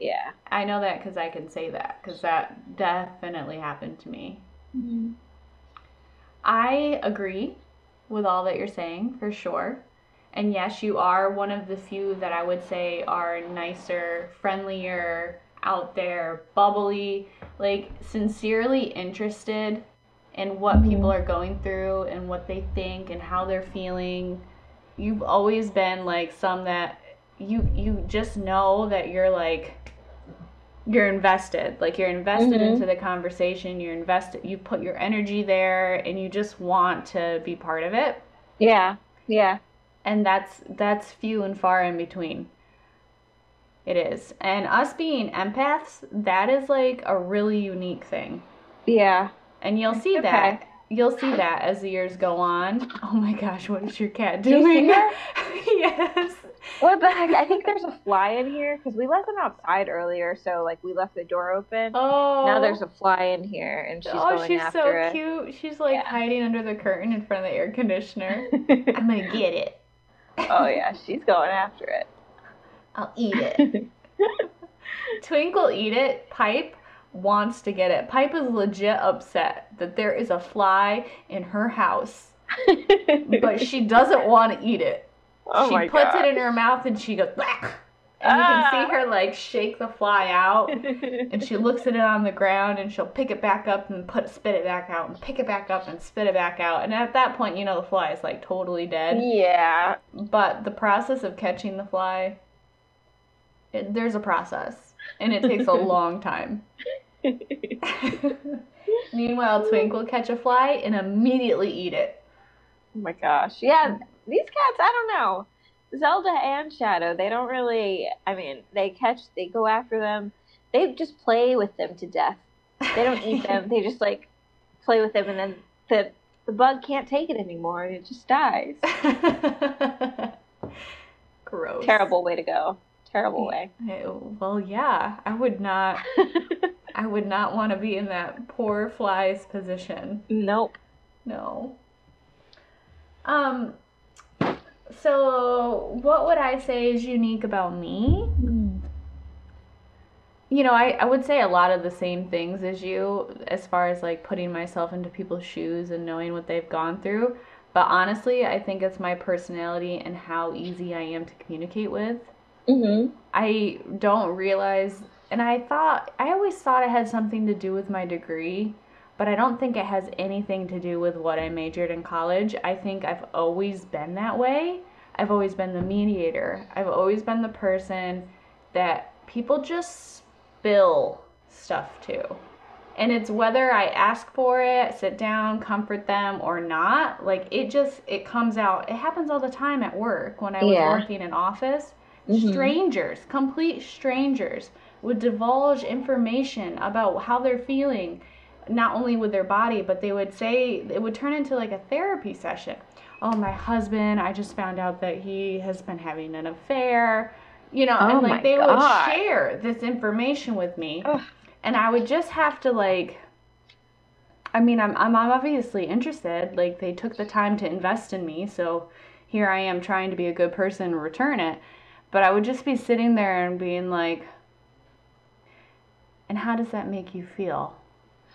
yeah. I know that because I can say that because that definitely happened to me. I agree with all that you're saying for sure. And yes, you are one of the few that I would say are nicer, friendlier, out there, bubbly, like sincerely interested in what Mhm. people are going through and what they think and how they're feeling. You've always been like some that you you just know that you're like you're invested like you're invested Mhm. into the conversation you're invested you put your energy there and you just want to be part of it Yeah. Yeah. and that's that's few and far in between it is and us being empaths that is like a really unique thing Yeah. and you'll see Okay. that you'll see that as the years go on oh my gosh what is your cat Do you doing yes What the heck? I think there's a fly in here because we left them outside earlier, so like we left the door open. oh Now there's a fly in here, and she's oh, going she's after so it. cute. She's like Yeah. hiding under the curtain in front of the air conditioner. I'm gonna get it. oh yeah, she's going after it. I'll eat it. Twinkle eat it. Pipe wants to get it. Pipe is legit upset that there is a fly in her house, but she doesn't want to eat it. oh she puts it in her mouth and she goes, "Bleh." and you can Ah. see her like shake the fly out. and she looks at it on the ground and she'll pick it back up and put spit it back out and pick it back up and spit it back out and at that point you know the fly is like totally dead yeah. but the process of catching the fly it, there's a process and it takes a long time meanwhile twink will catch a fly and immediately eat it Oh my gosh. Yeah, these cats, I don't know. Zelda and Shadow, they don't really, I mean, they catch, they go after them. They just play with them to death. They don't eat them. They just like play with them and then the the bug can't take it anymore and it just dies. gross Terrible way to go. Terrible way. Well yeah i would not i would not want to be in that poor fly's position nope. No. Um so what would I say is unique about me? You know, I, I would say a lot of the same things as you as far as like putting myself into people's shoes and knowing what they've gone through. But honestly, I think it's my personality and how easy I am to communicate with. Mm-hmm. I don't realize, and I thought, I always thought it had something to do with my degree, but I don't think it has anything to do with what I majored in college. I think I've always been that way. I've always been the mediator. I've always been the person that people just spill stuff to. And it's whether I ask for it, sit down, comfort them or not, like it just it comes out. It happens all the time at work when I was Yeah. working in office Mhm. strangers, complete strangers, would divulge information about how they're feeling, not only with their body, but they would say it would turn into like a therapy session. Oh, my husband, I just found out that he has been having an affair. You know, Oh and like they God. would share this information with me. Ugh. And I would just have to like I mean, I'm I'm obviously interested. Like they took the time to invest in me, so here I am trying to be a good person and return it. But I would just be sitting there and being like, and how does that make you feel?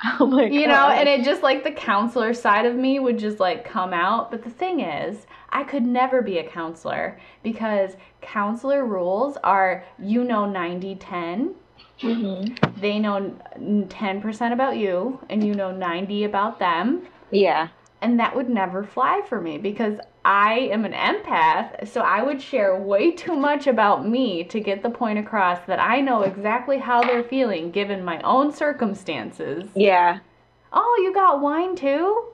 Oh my god. You know, and it just like the counselor side of me would just like come out. But the thing is, I could never be a counselor because counselor rules are you know 90 10 Mhm. they know 10% about you and you know 90 about them Yeah. And that would never fly for me because I am an empath, so I would share way too much about me to get the point across that I know exactly how they're feeling given my own circumstances. Yeah. Oh, you got wine too?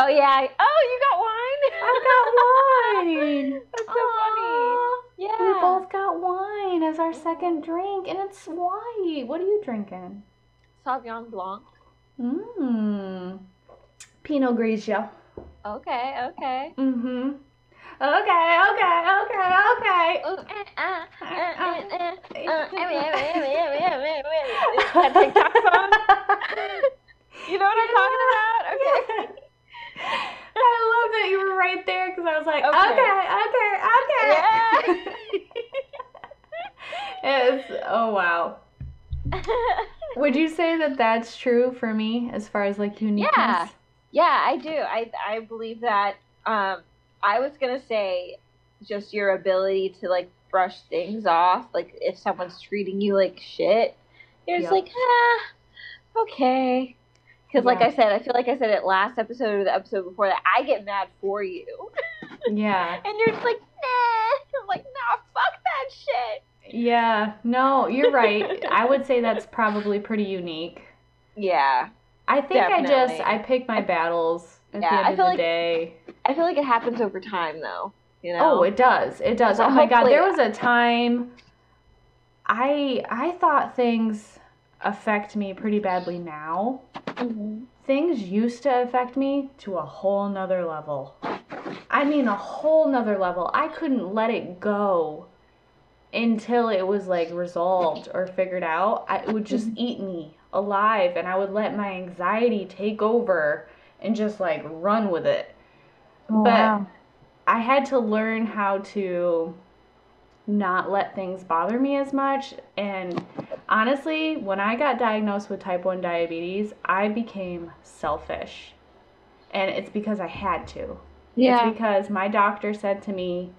Oh yeah. Oh, you got wine. I got wine. That's so funny. Yeah. We both got wine as our second drink, and it's white. What are you drinking? Sauvignon Blanc. Mmm. Pinot Grigio. Okay. Okay. Mm-hmm. Okay, okay, okay, okay. Ooh, uh, uh, uh, Is that TikTok song? You know what I'm talking about? Okay. I love that you were right there because I was like, Okay. okay, okay, okay. it's oh wow. Would you say that that's true for me as far as like uniqueness? Yeah. Yeah, I do. I I believe that. Um, I was gonna say just your ability to like brush things off. Like if someone's treating you like shit, you're just Yep. like, ah, okay. Because like I said, I feel like I said it last episode or the episode before that I get mad for you, Yeah. and you're just like, nah. I'm like, nah, fuck that shit. Yeah. No, you're right. I would say that's probably pretty unique. Yeah, I think I just I pick my battles at Yeah, the I end of feel the like- day. I feel like it happens over time though. You know? Oh, it does. It does. So oh my god, there was a time I I thought things affect me pretty badly now. Mhm. Things used to affect me to a whole nother level. I mean a whole nother level. I couldn't let it go until it was like resolved or figured out. I, it would just eat me alive and I would let my anxiety take over and just like run with it. Oh, but wow. I had to learn how to not let things bother me as much. And honestly, when I got diagnosed with type 1 diabetes, I became selfish. And it's because I had to. yeah. It's because my doctor said to me,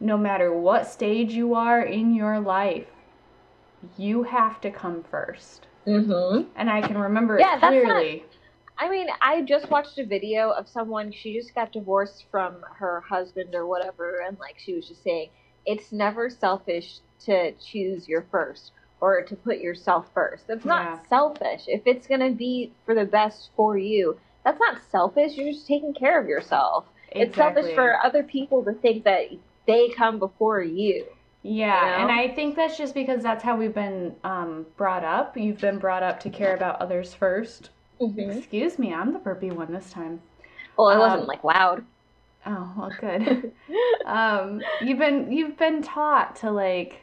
no matter what stage you are in your life, you have to come first. Mm-hmm. And I can remember Yeah, it that's not- clearly. I mean, I just watched a video of someone, she just got divorced from her husband or whatever, and like she was just saying, it's never selfish to choose your first or to put yourself first. That's not Yeah. selfish. If it's going to be for the best for you, that's not selfish. You're just taking care of yourself. Exactly. It's selfish for other people to think that they come before you. Yeah, you and? I think that's just because that's how we've been um, brought up. You've been brought up to care about others 1st Mm-hmm. Excuse me, I'm the burpy one this time. Well, it Um, wasn't like loud. Oh, well, good. um, you've been you've been taught to like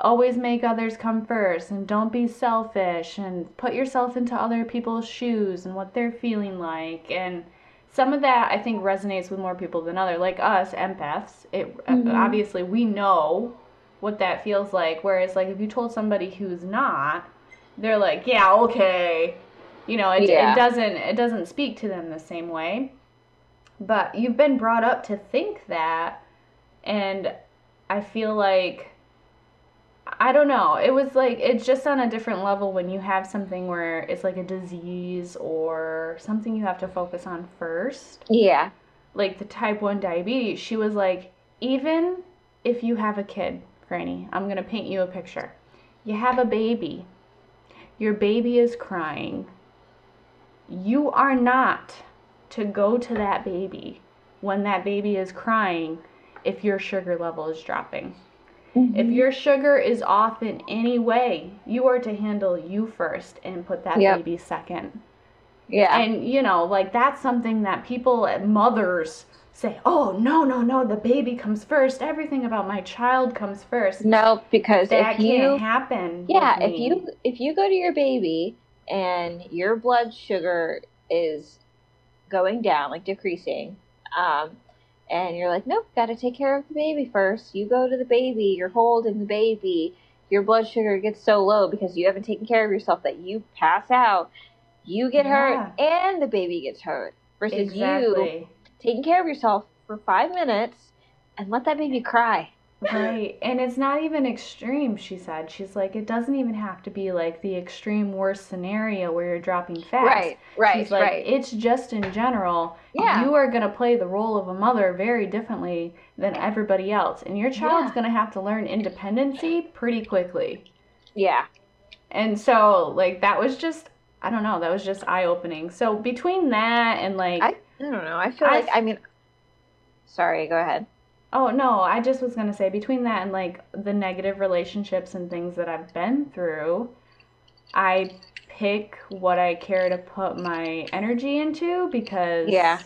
always make others come first and don't be selfish and put yourself into other people's shoes and what they're feeling like and some of that I think resonates with more people than other like us empaths it uh, Mhm. obviously we know what that feels like whereas like if you told somebody who's not they're like yeah okay you know it, Yeah. it doesn't it doesn't speak to them the same way but you've been brought up to think that and i feel like i don't know. It was like it's just on a different level when you have something where it's like a disease or something you have to focus on first. Yeah. like the type 1 diabetes she was like even if you have a kid granny i'm going to paint you a picture. You have a baby. Your baby is crying. You are not to go to that baby when that baby is crying if your sugar level is dropping if your sugar is off in any way you are to handle you first and put that Yep. baby second Yeah. and you know, like that's something that people, mothers, say, "Oh no, no, no, the baby comes first. Everything about my child comes first. no, because that if you can't happen." Yeah, if you if you go to your baby and your blood sugar is going down, like decreasing, um, and you're like, nope, got to take care of the baby first. You go to the baby, you're holding the baby, your blood sugar gets so low because you haven't taken care of yourself that you pass out, you get hurt, and the baby gets hurt. Versus you taking care of yourself for five minutes and let that baby cry. Right. And it's not even extreme, she said. She's like, it doesn't even have to be like the extreme worst scenario where you're dropping fast. Right, right, She's like, right. it's just in general. Yeah. You are going to play the role of a mother very differently than everybody else. And your child's Yeah. going to have to learn independency pretty quickly. yeah. And so, like, that was just, I don't know, that was just eye opening. So, between that and like, I, I don't know. I feel I- like I mean. Sorry. Go ahead. Oh no, I just was gonna say between that and like the negative relationships and things that I've been through, I pick what I care to put my energy into because Yeah.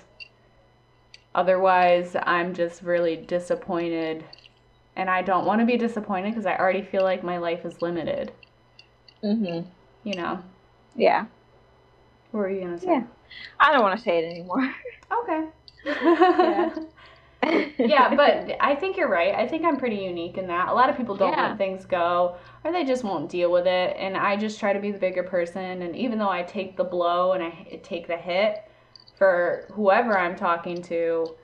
otherwise I'm just really disappointed and I don't want to be disappointed because I already feel like my life is limited, Mm-hmm. you know. Yeah. What were you gonna say? Yeah. I don't want to say it anymore. Okay. Yeah. yeah, but I think you're right. I think I'm pretty unique in that. A lot of people don't Yeah. let things go or they just won't deal with it. And I just try to be the bigger person. And even though I take the blow and I take the hit for whoever I'm talking to,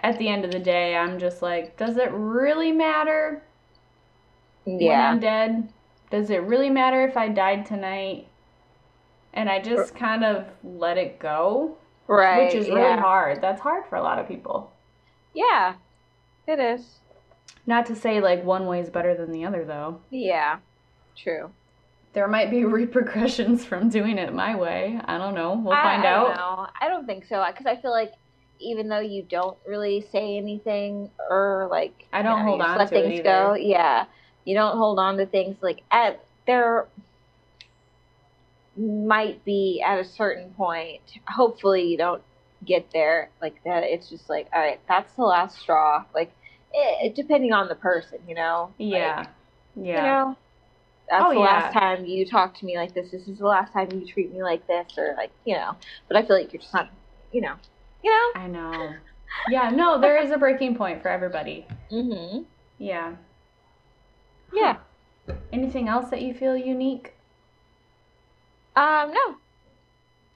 at the end of the day, I'm just like, does it really matter yeah. when. I'm dead? Does it really matter if I died tonight? And I just kind of let it go, Right. which is really yeah. hard. That's hard for a lot of people. Yeah. It is. Not to say like one way is better than the other though. Yeah. True. There might be repercussions from doing it my way. I don't know. We'll I- find I, out. Don't know. I don't think so because I feel like even though you don't really say anything or like I don't you know, hold on let to things go. Yeah. You don't hold on to things like at there might be at a certain point. Hopefully you don't get there like that. It's just like all right, that's the last straw. Like it, depending on the person, you know. Yeah. Like, yeah. You know. That's Oh, the last yeah. time you talk to me like this. This is the last time you treat me like this, or like you know. But I feel like you're just not, you know, you know. I know. Yeah, no, there is a breaking point for everybody. Mm-hmm. Yeah. Yeah. Anything else that you feel unique? Um. No.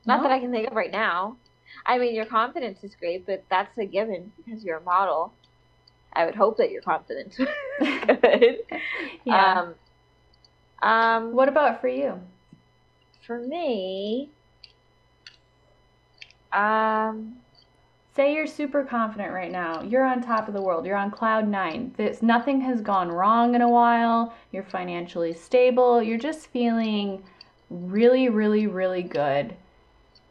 Not No? that I can think of right now. I mean, your confidence is great, but that's a given because you're a model. I would hope that your confidence is good. Yeah. Um. Um. what about for you? For me. Um. Say you're super confident right now. You're on top of the world. You're on cloud nine. This nothing has gone wrong in a while. You're financially stable. You're just feeling really, really, really good.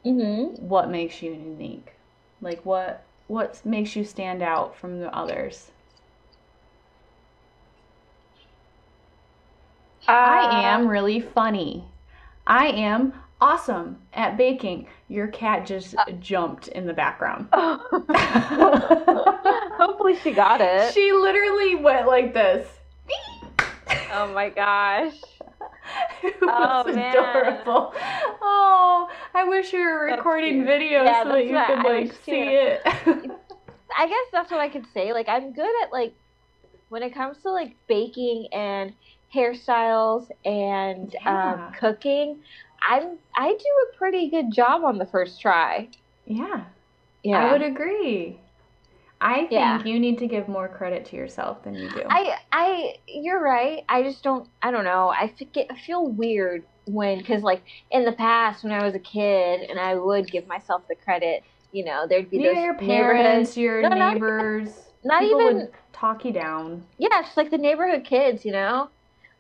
Mm-hmm. What makes you unique? Like what what makes you stand out from the others? I am really funny. I am awesome at baking. Your cat just jumped in the background. Hopefully she got it. She literally went like this. Oh my gosh. It Oh, was man. adorable. Oh, I wish you were recording video Yeah, so that you could like see it. I guess that's what I could say. Like I'm good at like when it comes to like baking and hairstyles and Yeah. um, cooking. I'm I do a pretty good job on the first try. yeah, Yeah. I would agree. I think Yeah. you need to give more credit to yourself than you do. I I you're right. I just don't I don't know. I get, I feel weird when cuz like in the past when I was a kid and I would give myself the credit, you know, there'd be Yeah, those your parents, your No, neighbors, not people even- would talk you down. Yeah, just like the neighborhood kids, you know?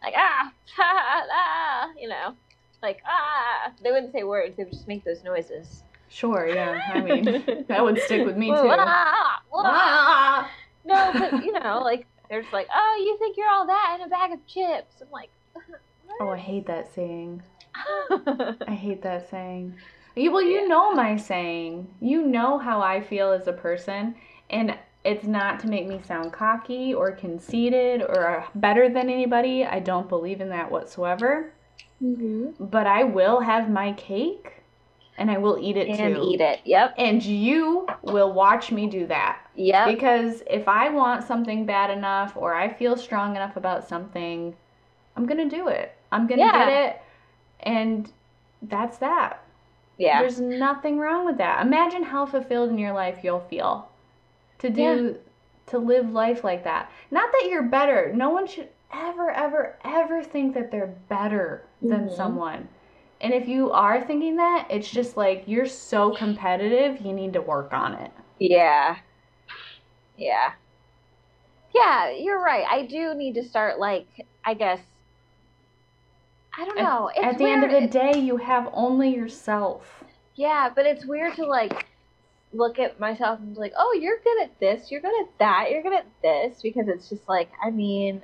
Like, ah, ha, ah, you know? Like, ah. They wouldn't say words, they would just make those noises. Sure, yeah. I mean, that would stick with me too. ah, ah. Ah! No, but, you know, like, they're just like, oh, you think you're all that in a bag of chips. I'm like, Oh, I hate that saying. I hate that saying. You, well, you know my saying. You know how I feel as a person, and it's not to make me sound cocky or conceited or better than anybody. I don't believe in that whatsoever. hmm But I will have my cake, and I will eat it And too. eat it. Yep. And you will watch me do that. Yep. Because if I want something bad enough or I feel strong enough about something, I'm going to do it. I'm going to Yeah. get it. And that's that. Yeah. There's nothing wrong with that. Imagine how fulfilled in your life you'll feel to do to live life like that. Not that you're better. No one should ever, ever, ever think that they're better than Mhm. someone. And if you are thinking that, it's just like you're so competitive, you need to work on it. Yeah. Yeah. Yeah, you're right. I do need to start like I guess I don't At- know. It's At the end of the day, you have only yourself. Yeah, but it's weird to like look at myself and be like, "Oh, you're good at this. You're good at that. You're good at this." Because it's just like, I mean,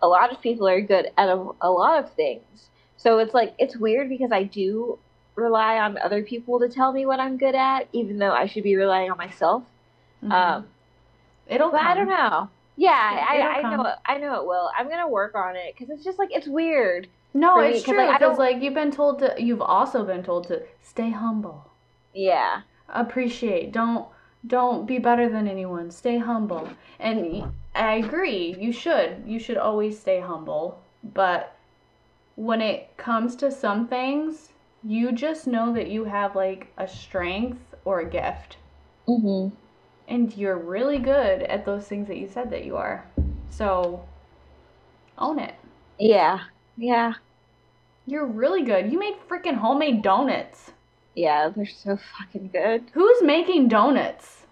a lot of people are good at a, a lot of things. So it's like it's weird because I do rely on other people to tell me what I'm good at, even though I should be relying on myself. Mhm. Um, It'll. I don't know. Yeah, It'll I, I know. I know it will. I'm gonna work on it because it's just like it's weird. No, me, it's 'cause, true like, I because don't- like you've been told to. You've also been told to stay humble. Yeah. appreciate don't don't be better than anyone stay humble and I agree you should you should always stay humble but when it comes to some things you just know that you have like a strength or a gift Mhm. and you're really good at those things that you said that you are so own it Yeah. Yeah. you're really good you made freaking homemade donuts Yeah. They're so fucking good. Who's making donuts?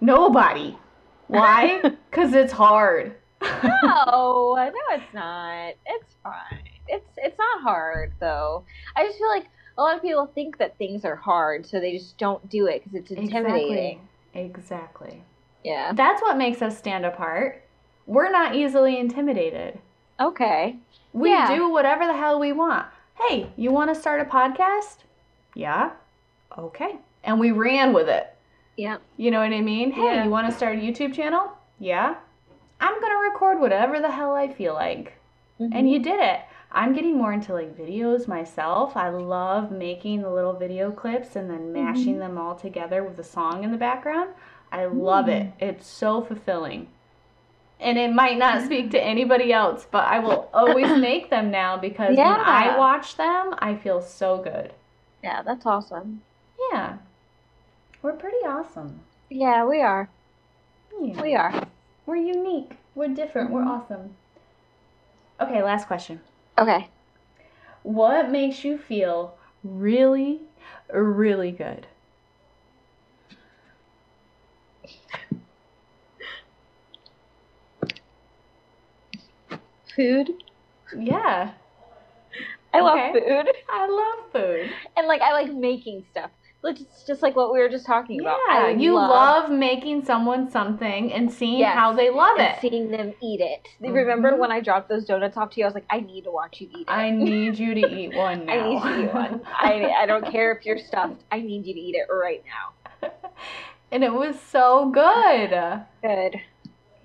Nobody. Why? Because it's hard. no, no, it's not. It's fine. It's it's not hard though. I just feel like a lot of people think that things are hard, so they just don't do it because it's intimidating. Exactly. Exactly. Yeah. That's what makes us stand apart. We're not easily intimidated. Okay. We Yeah. do whatever the hell we want. Hey, you want to start a podcast? Yeah. Okay. And we ran with it. Yeah. You know what I mean? Hey, Yeah. you want to start a YouTube channel? Yeah. I'm going to record whatever the hell I feel like. Mm-hmm. And you did it. I'm getting more into like videos myself. I love making the little video clips and then mashing Mm-hmm. them all together with a song in the background. I love it. Mm. It's so fulfilling. And it might not speak to anybody else, but I will always make them now because when I watch them, I feel so good. yeah, that's awesome. Yeah. We're pretty awesome. Yeah, we are. Yeah. We are. We're unique. We're different. We're Mhm. awesome. Okay, last question. Okay. What makes you feel really, really good? Food. Yeah, I love food. I love food. And like I like making stuff. It's just like what we were just talking about. Yeah, I you love, making someone something and seeing Yes, how they love it. seeing them eat it. Remember Mhm. when I dropped those donuts off to you? I was like, I need to watch you eat it. I need you to eat one now. I need you to eat one. I, I don't care if you're stuffed. I need you to eat it right now. and it was so good. Good.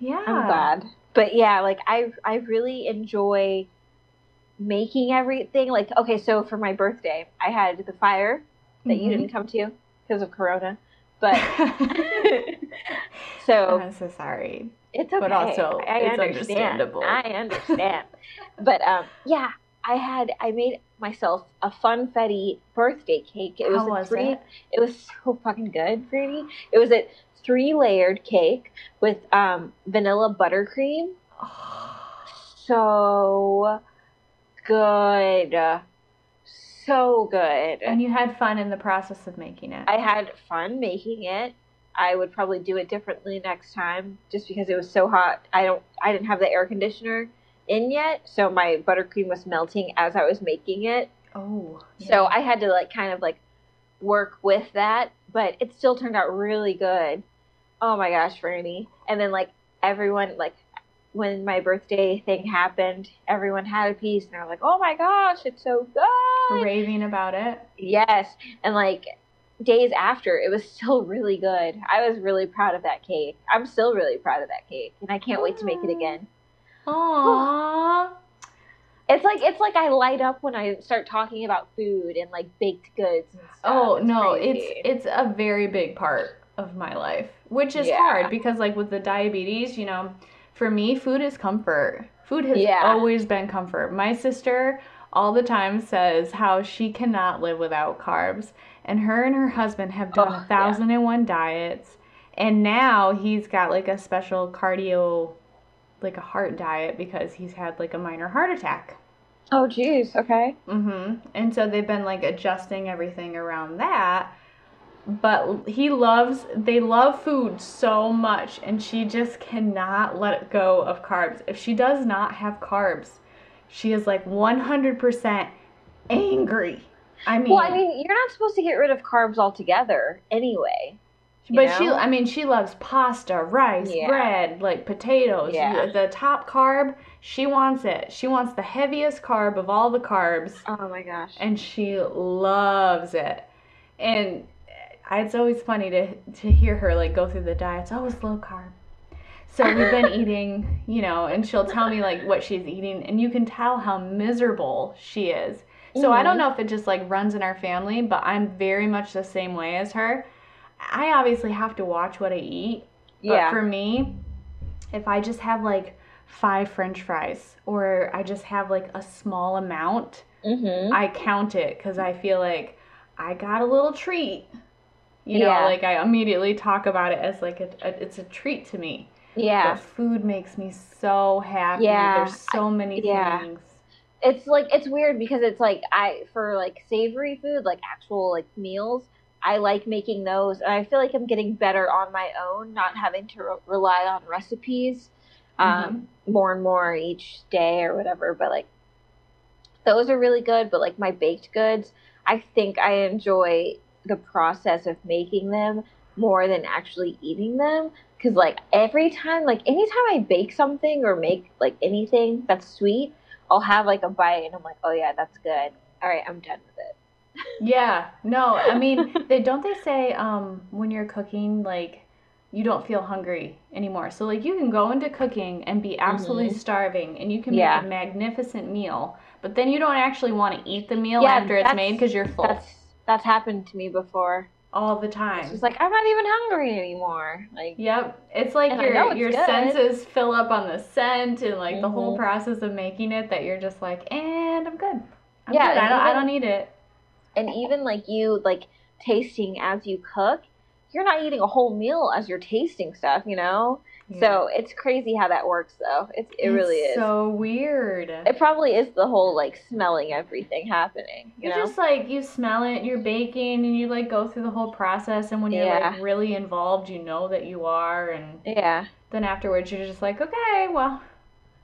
Yeah. I'm glad. But yeah, like I I really enjoy making everything. Like okay, so for my birthday, I had the fire that you Mhm. didn't come to because of Corona. But so I'm so sorry. It's okay. But also, I it's understand. understandable. I understand. but um, yeah, I had I made myself a funfetti birthday cake. It was How a was three. it? was so fucking good, Brady. It was a three layered cake with um vanilla buttercream. So good, so good. And you had fun in the process of making it. I had fun making it. I would probably do it differently next time, just because it was so hot. I don't. I didn't have the air conditioner in yet, so my buttercream was melting as I was making it. oh. So I had to like kind of like work with that, but it still turned out really good. Oh my gosh, Fernie! And then like everyone like when my birthday thing happened, everyone had a piece, and they're like, "Oh my gosh, it's so good!" raving about it. Yes, and like days after, it was still really good. I was really proud of that cake. I'm still really proud of that cake, and I can't wait to make it again. Aww. It's like it's like I light up when I start talking about food and like baked goods and stuff. Oh It's no, crazy. it's it's a very big part of my life, which is Yeah. hard because like with the diabetes, you know, for me food is comfort. Food has Yeah. always been comfort. My sister all the time says how she cannot live without carbs, and her and her husband have done Oh, a yeah. thousand and one diets, And now he's got like a special cardio, like a heart diet because he's had like a minor heart attack. Oh, jeez. Okay. Mm-hmm. And so they've been like adjusting everything around that. But he loves, they love food so much, and she just cannot let go of carbs. If she does not have carbs, she is like 100% angry. I mean, Well, I mean, you're not supposed to get rid of carbs altogether anyway. but she. I mean, she loves pasta, rice, Yeah. bread, like potatoes. Yeah. The top carb, she wants it. She wants the heaviest carb of all the carbs. Oh my gosh. and she loves it. And it's always funny to to hear her like go through the diets. Oh, it's low carb. So we've been eating, you know, and she'll tell me like what she's eating, and you can tell how miserable she is. So I don't Mhm. know if it just like runs in our family, but I'm very much the same way as her. I obviously have to watch what I eat, but yeah. for me, if I just have like five french fries or I just have like a small amount, mm-hmm. I count it because I feel like I got a little treat. You know, Yeah. like I immediately talk about it as like a, a it's a treat to me. Yeah. But food makes me so happy. Yeah. There's so many yeah. things. It's like it's weird because it's like I for like savory food, like actual like meals, I like making those, and I feel like I'm getting better on my own, not having to re- rely on recipes, um, more and more each day or whatever. But like those are really good. But like my baked goods, I think I enjoy the process of making them more than actually eating them. Cause like every time, like anytime I bake something or make like anything that's sweet, I'll have like a bite and I'm like, oh yeah, that's good. All right, I'm done with it. Yeah. No, I mean, they don't they say um when you're cooking like you don't feel hungry anymore. So like you can go into cooking and be absolutely Mhm. starving and you can Yeah. make a magnificent meal, but then you don't actually want to eat the meal Yeah, after it's made because you're full That's happened to me before. all the time. It's just like I'm not even hungry anymore. Like Yep. It's like And I know your it's your good. senses fill up on the scent and like the whole Mhm. process of making it that you're just like, and I'm good. I'm Yeah, good. I don't I don't need it. and even like you like tasting as you cook, you're not eating a whole meal as you're tasting stuff, you know? So it's crazy how that works though. It's it really It's is. So weird. it probably is the whole like smelling everything happening, you You're know? just like you smell it, you're baking, and you like go through the whole process. And when you're Yeah. like really involved, you know that you are, and yeah. then afterwards you're just like, okay, well,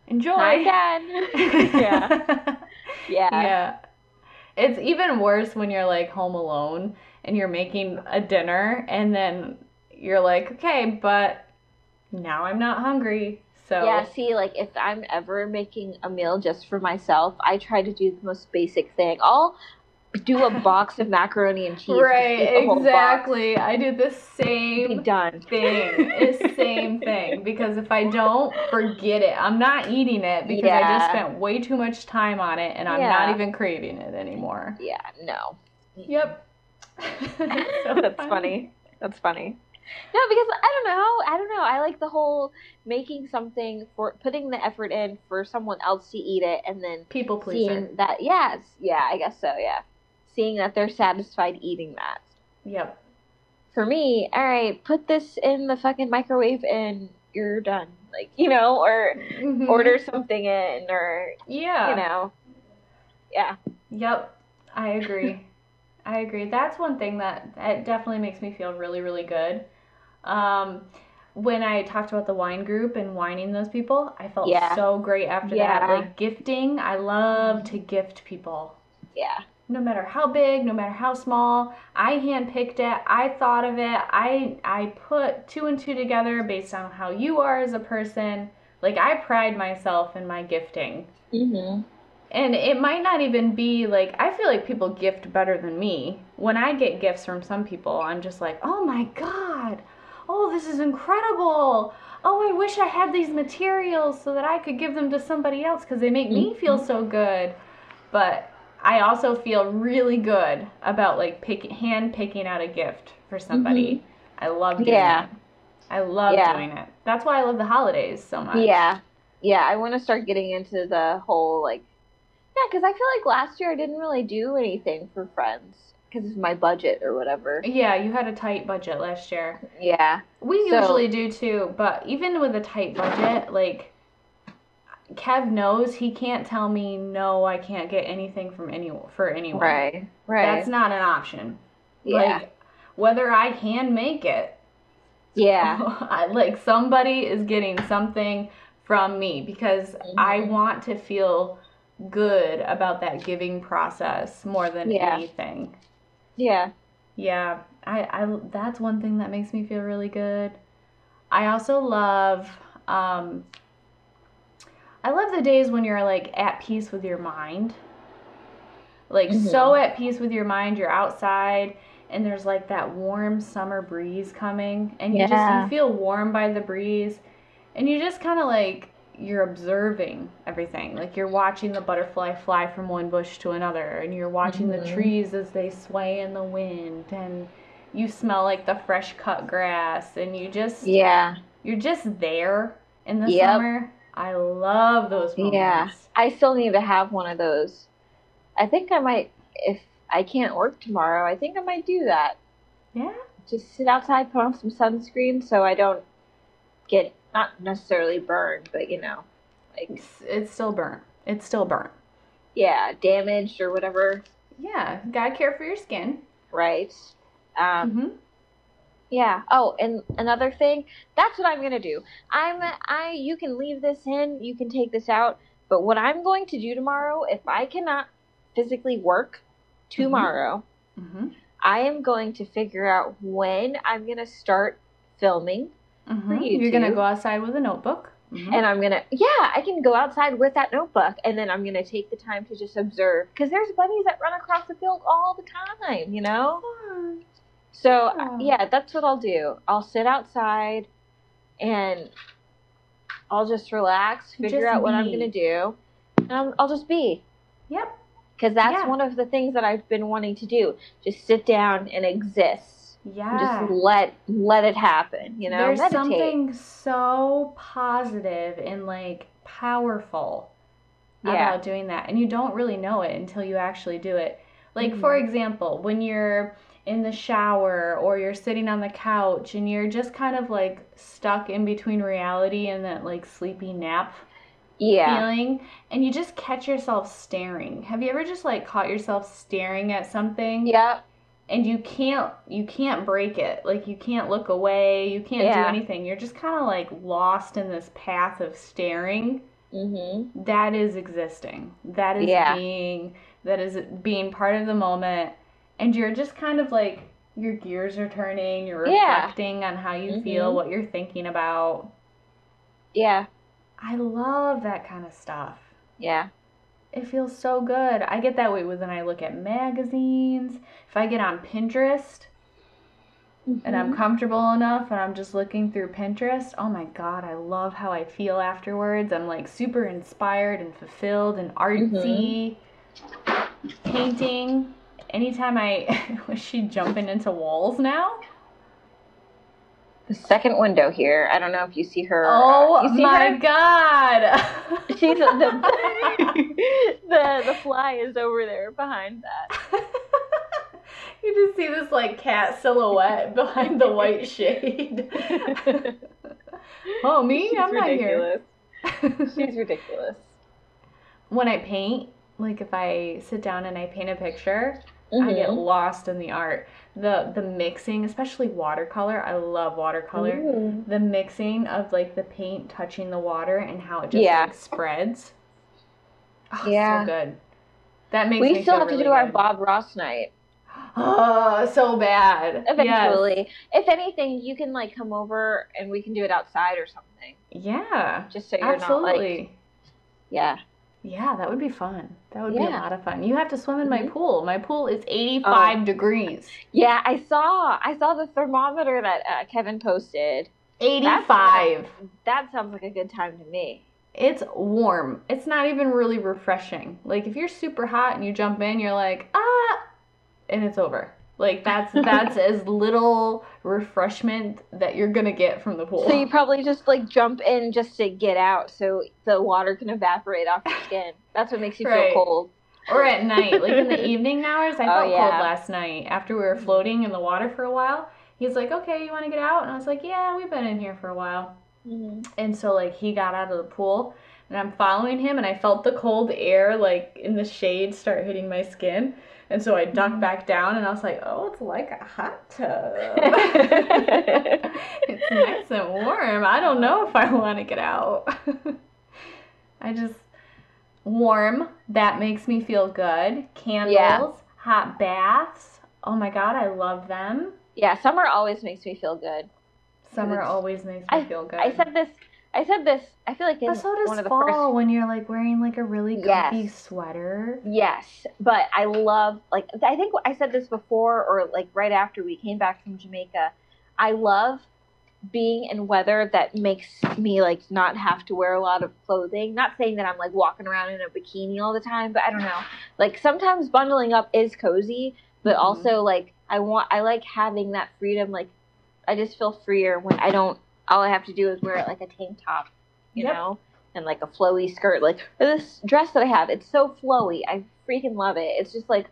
enjoy. Hi again. yeah. Yeah. yeah. It's even worse when you're like home alone and you're making a dinner, and then you're like, okay, but now I'm not hungry. So Yeah, see, like if I'm ever making a meal just for myself, I try to do the most basic thing. I'll do a box of macaroni and cheese. right, eat the whole box, exactly. I do the same done. thing. the same thing because if I don't, forget it. I'm not eating it because I just spent way too much time on it and I'm Yeah. not even craving it anymore. Yeah, no. Yep. So That's funny. That's funny. No, because I don't know. I don't know. I like the whole making something for putting the effort in for someone else to eat it and then People pleaser. seeing that yes, yeah, I guess so, yeah. Seeing that they're satisfied eating that. Yep. For me, all right, put this in the fucking microwave and you're done. Like, you know, or Mhm. order something in or Yeah. you know. Yeah. Yep, I agree. I agree. That's one thing that that definitely makes me feel really, really good. Um, when I talked about the wine group and wining those people, I felt Yeah. so great after Yeah. that. Like gifting, I love to gift people. Yeah. No matter how big, no matter how small, I handpicked it. I thought of it. I I put two and two together based on how you are as a person. Like I pride myself in my gifting. Mhm. And it might not even be like, I feel like people gift better than me. When I get gifts from some people, I'm just like, oh my God, oh, this is incredible. Oh, I wish I had these materials so that I could give them to somebody else because they make me mm-hmm. feel so good. But I also feel really good about like pick, hand picking out a gift for somebody. Mm-hmm. I love doing Yeah. it. I love Yeah. doing it. That's why I love the holidays so much. Yeah. Yeah, I want to start getting into the whole like Yeah, cuz I feel like last year I didn't really do anything for friends. because of my budget or whatever. Yeah, you had a tight budget last year. Yeah. We So- usually do too, but even with a tight budget, like Kev knows he can't tell me no, I can't get anything from any for anyone. Right. Right. That's not an option. yeah. Like whether I can make it, yeah. I, like somebody is getting something from me because I Mhm. want to feel good about that giving process more than Yeah. anything. Yeah. Yeah, I, I that's one thing that makes me feel really good. I also love um I love the days when you're like at peace with your mind. Like so at peace with your mind, you're outside and there's like that warm summer breeze coming and you just you feel warm by the breeze and you just kind of like you're observing everything. Like you're watching the butterfly fly from one bush to another and you're watching the Mhm. trees as they sway in the wind and you smell like the fresh cut grass and you just Yeah. you're just there in the Yep. summer. I love those moments. Yeah. I still need to have one of those. I think I might if I can't work tomorrow, I think I might do that. Yeah. Just sit outside, put on some sunscreen so I don't get not necessarily burned, but you know, like It's, it's still burnt. It's still burnt. yeah, damaged or whatever, Yeah, gotta care for your skin. right? Um hmm Yeah. Oh, and another thing, that's what I'm gonna do. I'm I you can leave this in, you can take this out, but what I'm going to do tomorrow, if I cannot physically work tomorrow, hmm I am going to figure out when I'm gonna start filming, hmm you You're gonna go outside with a notebook. Mhm. and I'm gonna yeah, I can go outside with that notebook, and then I'm gonna take the time to just observe, because there's bunnies that run across the field all the time, you know. So Yeah. yeah, that's what I'll do. I'll sit outside and I'll just relax, figure Just out what I'm gonna do, and I'll, I'll just be. Yep. Because that's Yeah. one of the things that I've been wanting to do. Just sit down and exist. Yeah. Just let let it happen. You know, There's meditate. something so positive and like powerful Yeah. about doing that. And you don't really know it until you actually do it. Like, for Mhm. example, when you're in the shower or you're sitting on the couch and you're just kind of like stuck in between reality and that like sleepy nap Yeah. feeling and you just catch yourself staring. Have you ever just like caught yourself staring at something? Yep. And you can't you can't break it like you can't look away you can't do anything you're just kind of like lost in this path of staring Mhm. that is existing that is Yeah. being that is being part of the moment and you're just kind of like your gears are turning you're Yeah. reflecting on how you feel Mhm. what you're thinking about Yeah. i love that kind of stuff Yeah. It feels so good i get that way when i look at magazines if i get on pinterest and I'm Mhm. comfortable enough and I'm just looking through Pinterest, oh my god, I love how I feel afterwards. I'm like super inspired and fulfilled and artsy. Painting. Anytime I was she jumping into walls now? The second window here. I don't know if you see her. uh, Oh you see my her? god. She's the the the fly is over there behind that. you just see this like cat silhouette behind the white shade. oh me? She's I'm not ridiculous. here. She's ridiculous. when I paint, like if I sit down and I paint a picture, I get Mhm. lost in the art. The the mixing, especially watercolor, I love watercolor. Ooh. The mixing of like the paint touching the water and how it just Yeah. like spreads. Oh, Yeah. so good. That makes We me still have to really do our. Bob Ross night Oh, so bad. Yes. eventually. If anything, you can like come over and we can do it outside or something, Yeah. just so you're Absolutely. not like yeah. Yeah, that would be fun. That would be a lot of fun. You have to swim in my Mhm. pool. My pool is 85 degrees. Yeah, I saw I saw the thermometer that uh, Kevin posted. 85. That sounds like a good time to me. It's warm. It's not even really refreshing. Like if you're super hot and you jump in, you're like, ah, and it's over. Like that's that's as little refreshment that you're gonna get from the pool. So you probably just like jump in just to get out, so the water can evaporate off your skin. That's what makes you Right. feel cold. or at night, like in the evening hours. I Oh, felt yeah. cold last night after we were floating in the water for a while. He's like, "Okay, you want to get out?" And I was like, "Yeah, we've been in here for a while." Mhm. And so like he got out of the pool and I'm following him and I felt the cold air like in the shade start hitting my skin. And so I ducked Mhm. back down and I was like, "Oh, it's like a hot tub." it's nice and warm. I don't know if I want to get out. I just warm. That makes me feel good. Candles, hot baths. Oh my god, I love them. Yeah, summer always makes me feel good. Summer always makes me feel good. I said this. I said this. I feel like in But so does one of the fall first. when you're like wearing like a really comfy Yes. sweater. Yes, but I love like I think I said this before or like right after we came back from Jamaica. I love being in weather that makes me like not have to wear a lot of clothing. Not saying that I'm like walking around in a bikini all the time, but I don't know. Like sometimes bundling up is cozy, but Mhm. also like I want I like having that freedom like I just feel freer when I don't all I have to do is wear it like a tank top, you Yep. know, and like a flowy skirt. Like this dress that I have, it's so flowy. I freaking love it. It's just like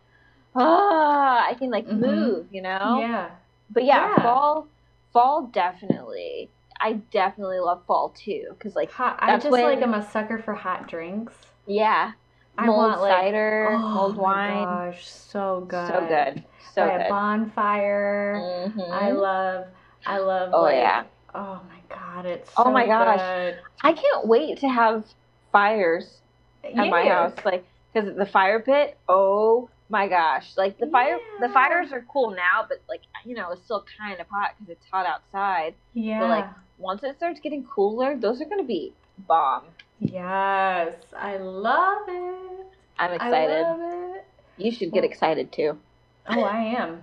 ah, I can like Mhm. move, you know. Yeah. But yeah, Yeah. fall, fall definitely. I definitely love fall too, cause like Hot, I just when- like I'm a sucker for hot drinks. yeah, I mulled want like cider, oh mulled my wine, gosh, so good. so good, so By a good. bonfire. Mhm. I love I love Oh, like yeah. Oh my god, it's oh so Oh my gosh. good. I can't wait to have fires at my house, like because the fire pit. Oh my gosh! Like the fire, the fires are cool now, but like you know, it's still kind of hot because it's hot outside. Yeah. But like, Once it starts getting cooler, those are gonna be bomb. yes. I love it. I'm excited. I love it. You should get excited too. Oh, I am.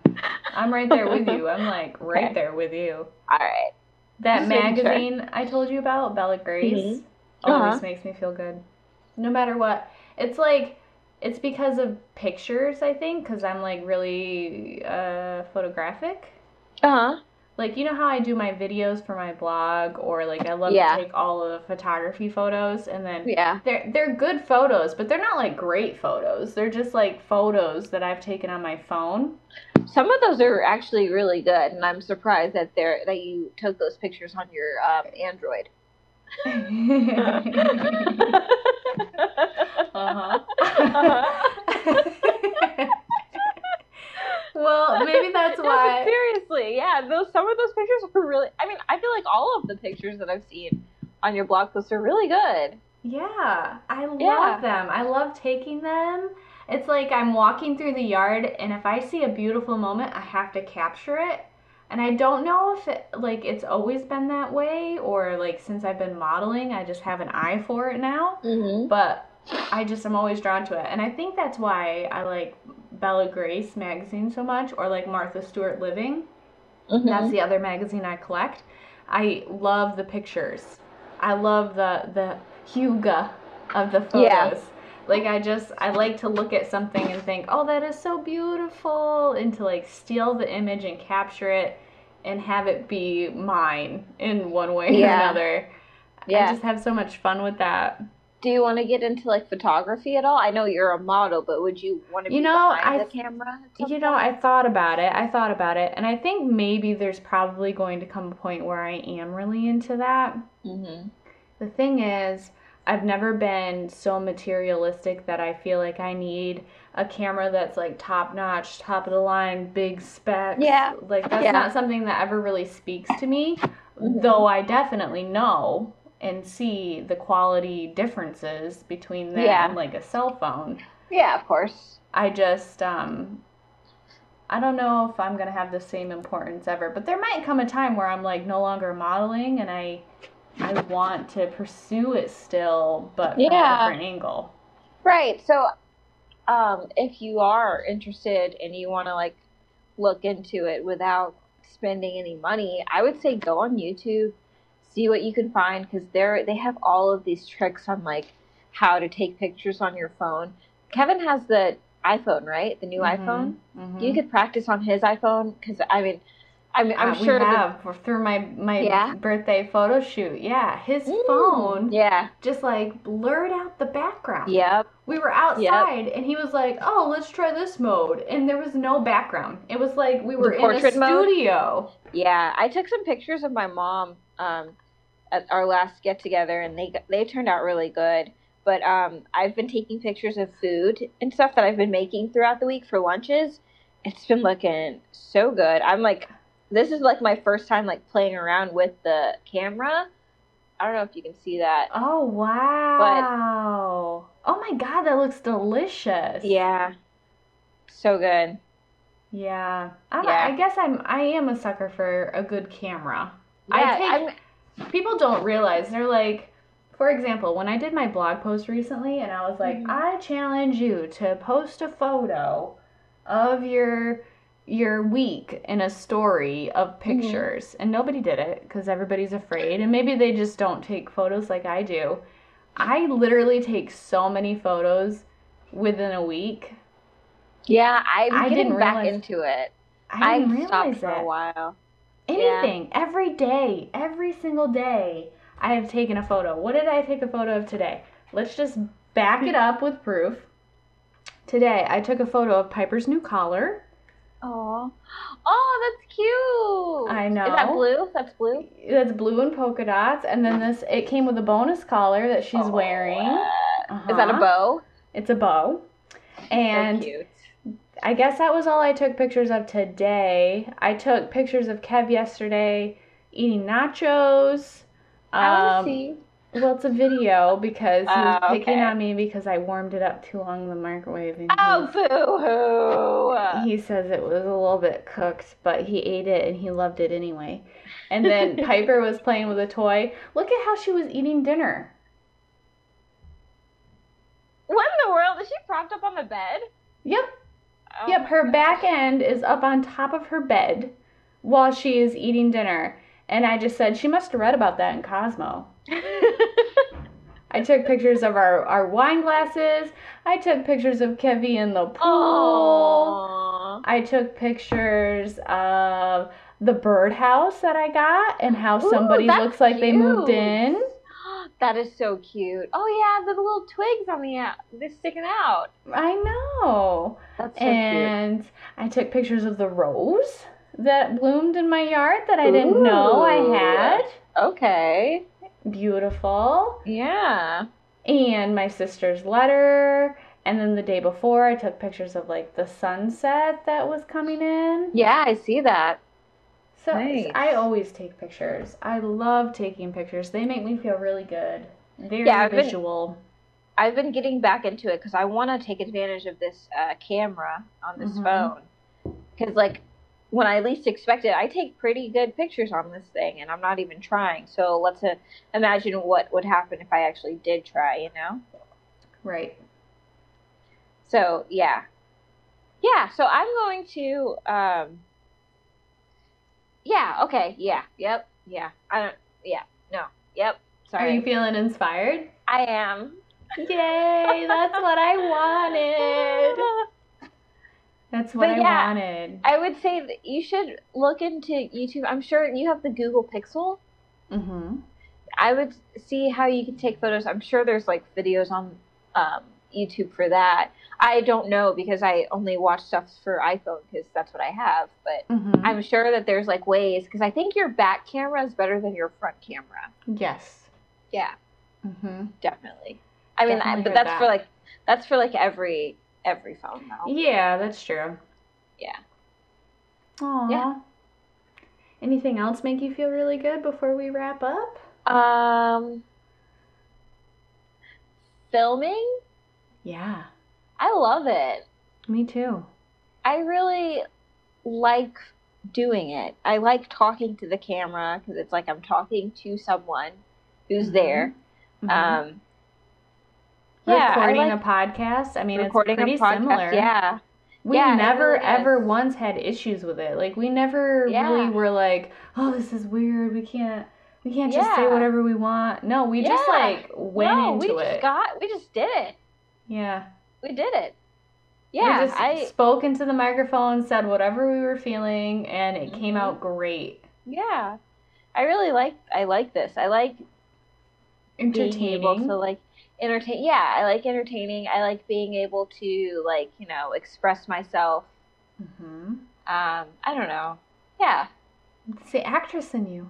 I'm right there with you. I'm like right Okay. there with you. All right. That sure. magazine I told you about, Bella Grace, Mhm. always Uh-huh. makes me feel good. No matter what. It's like it's because of pictures, I think, because I'm like really uh, photographic. Uh huh. Like you know how I do my videos for my blog, or like I love Yeah. to take all of the photography photos, and then Yeah. they're they're good photos, but they're not like great photos. They're just like photos that I've taken on my phone. Some of those are actually really good, and I'm surprised that they're that you took those pictures on your um, Android. uh-huh. well, maybe that's No, why. seriously, yeah, those some of those pictures were really. I mean, I feel like all of the pictures that I've seen on your blog posts are really good. Yeah, I love Yeah. them. I love taking them. It's like I'm walking through the yard, and if I see a beautiful moment, I have to capture it. And I don't know if it, like it's always been that way, or like since I've been modeling, I just have an eye for it now. Mm-hmm. But I just am always drawn to it, and I think that's why I like Bella Grace magazine so much, or like Martha Stewart Living. Mm-hmm. That's the other magazine I collect. I love the pictures. I love the the hygge of the photos. Yeah. Like I just I like to look at something and think, "Oh, that is so beautiful," and to like steal the image and capture it and have it be mine in one way or another. Yeah. I just have so much fun with that. Do you want to get into like photography at all? I know you're a model, but would you want to You be know, behind I- the camera? You know. I thought about it. I thought about it, and I think maybe there's probably going to come a point where I am really into that. Mhm. The thing is, I've never been so materialistic that I feel like I need a camera that's like top notch, top of the line, big specs. Yeah. Like that's Yeah. not something that ever really speaks to me, Mhm. though I definitely know and see the quality differences between that Yeah. and like a cell phone. Yeah, of course. I just um I don't know if I'm gonna have the same importance ever, but there might come a time where I'm like no longer modeling and I I want to pursue it still, but from Yeah. a different angle. Right. So, um, if you are interested and you want to like look into it without spending any money, I would say go on YouTube, see what you can find because they're they have all of these tricks on like how to take pictures on your phone. Kevin has the iPhone, right? The new iPhone. Mhm. You could practice on his iPhone because I mean, I mean, I'm Uh, sure we have through my my Yeah? birthday photo shoot. Yeah, his Mm, phone Yeah. just like blurred out the background. Yep. We were outside and he was like, "Oh, let's try this mode." And there was no background. It was like we were in a portrait mode? studio. Yeah. I took some pictures of my mom um, at our last get together, and they they turned out really good. But um, I've been taking pictures of food and stuff that I've been making throughout the week for lunches. It's been looking so good. I'm like, this is like my first time like playing around with the camera. I don't know if you can see that. Oh wow! oh my god, that looks delicious. Yeah. So good. Yeah. I, Yeah. I guess I'm I am a sucker for a good camera. Yeah, I take I'm- people don't realize they're like for example when i did my blog post recently and i was like Mhm. i challenge you to post a photo of your your week in a story of pictures and nobody did it because everybody's afraid and maybe they just don't take photos like i do i literally take so many photos within a week yeah, I'm I getting didn't back realize- into it. i didn't I stopped realize for it a while. Anything, every day, every single day, I have taken a photo. What did I take a photo of today? Let's just back it up with proof. Today, I took a photo of Piper's new collar. Oh, oh, that's cute. I know. Is that blue? That's blue. That's blue and polka dots, and then this it came with a bonus collar that she's Oh, wearing. uh, Is that a Uh-huh. bow? It's a bow. And so cute. I guess that was all I took pictures of today. I took pictures of Kev yesterday eating nachos. I want Um, to see. Well, it's a video because he was Oh, picking okay. on me because I warmed it up too long in the microwave. And Oh, boo hoo. he, he says it was a little bit cooked, but he ate it and he loved it anyway. And then Piper was playing with a toy. Look at how she was eating dinner. What in the world? Is she propped up on the bed? Yep, Oh yep. Her back end is up on top of her bed while she is eating dinner. And I just said she must have read about that in Cosmo. I took pictures of our, our wine glasses. I took pictures of Kevy in the pool. Aww. I took pictures of the birdhouse that I got and how Ooh, somebody looks like they moved in. That is so cute. Oh yeah, the little twigs on the out, they're sticking out. I know. That's so and I took pictures of the rose that bloomed in my yard that I didn't know I had. Okay. Beautiful. Yeah. And my sister's letter. And then the day before, I took pictures of like the sunset that was coming in. Yeah, I see that. So Nice. I always take pictures. I love taking pictures. They make me feel really good. Very Yeah, I've been- visual. I've been getting back into it because I want to take advantage of this uh, camera on this Mhm. phone. Because, like, when I least expect it, I take pretty good pictures on this thing, and I'm not even trying. So let's uh, imagine what would happen if I actually did try, you know? Right. So, yeah. Yeah, so I'm going to. Um, yeah, okay, yeah, yep, yeah. I don't. Yeah, no, yep. Sorry. Are you feeling inspired? I am. Yay! That's what I wanted. That's what But I yeah, wanted. I would say that you should look into YouTube. I'm sure you have the Google Pixel. Mm-hmm. I would see how you can take photos. I'm sure there's like videos on um, YouTube for that. I don't know because I only watch stuff for iPhone because that's what I have. But Mm-hmm. I'm sure that there's like ways because I think your back camera is better than your front camera. yes. Yeah, Mm-hmm. definitely. I mean, I, but that's for like that's for like every every phone though. Yeah, that's true. Yeah. Aw. Yeah. Anything else make you feel really good before we wrap up? Um, filming. Yeah. I love it. Me too. I really like doing it. I like talking to the camera because it's like I'm talking to someone who's Mhm. there. Mhm. Um, yeah, recording like a podcast. I mean, recording it's pretty a podcast. similar. Yeah, We Yeah, never really ever is. once had issues with it. Like we never Yeah. really were like, "Oh, this is weird. We can't we can't just say whatever we want." No, we just like went no, into we it. just got we just did it. yeah. We did it. Yeah, we just I spoke into the microphone, said whatever we were feeling, and it came Mhm. out great. yeah, I really like I like this. I like being able Entertaining. to like entertain. Yeah, I like entertaining. I like being able to like you know express myself. hmm Um, I don't know. Yeah, It's the actress in you.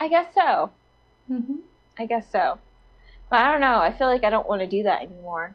I guess so. hmm I guess so. But I don't know. I feel like I don't want to do that anymore.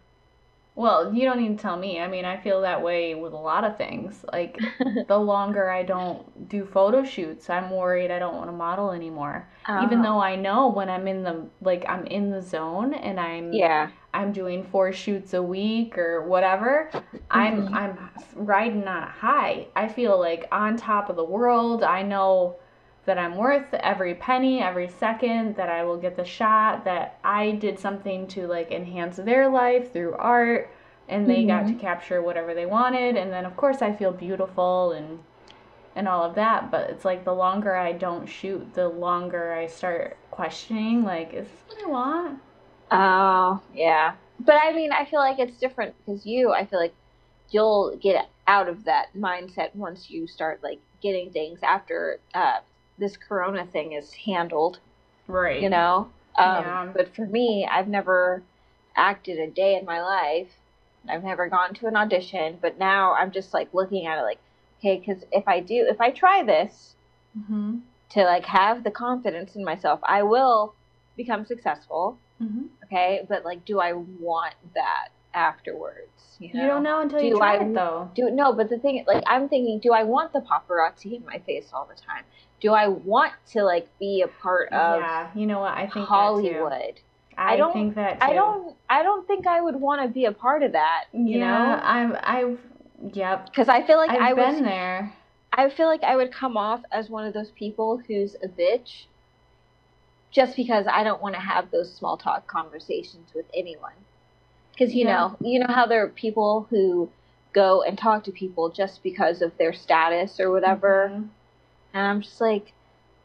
Well, you don't need to tell me. I mean, I feel that way with a lot of things. Like, the longer I don't do photo shoots, I'm worried I don't want to model anymore. Even Oh. though I know when I'm in the like I'm in the zone and I'm Yeah. I'm doing four shoots a week or whatever, I'm Mhm. I'm riding on a high. I feel like on top of the world. I know that I'm worth every penny, every second, that I will get the shot, that I did something to like enhance their life through art and they got to Mhm. capture whatever they wanted and then of course I feel beautiful and and all of that, but it's like the longer I don't shoot, the longer I start questioning like is this what I want? Oh, yeah. But I mean, I feel like it's different because you, I feel like you'll get out of that mindset once you start like getting things after uh, this Corona thing is handled. Right. You know. Um, Yeah. But for me, I've never acted a day in my life. I've never gone to an audition. But now I'm just like looking at it like, okay, because if I do, if I try this Mhm. to like have the confidence in myself, I will become successful. Mhm. okay but like do i want that afterwards you, know? You don't know until you try I- it though. do no but the thing like i'm thinking do i want the paparazzi in my face all the time do i want to like be a part of yeah, you know what? I think That too. hollywood I, I don't- think that too. i don't i don't think i would want to be a part of that you yeah, know I'm I've yep. because i feel like I've i been there. i feel like i would come off as one of those people who's a bitch just because i don't want to have those small talk conversations with anyone because you Yeah. know you know how there are people who go and talk to people just because of their status or whatever Mhm. And i'm just like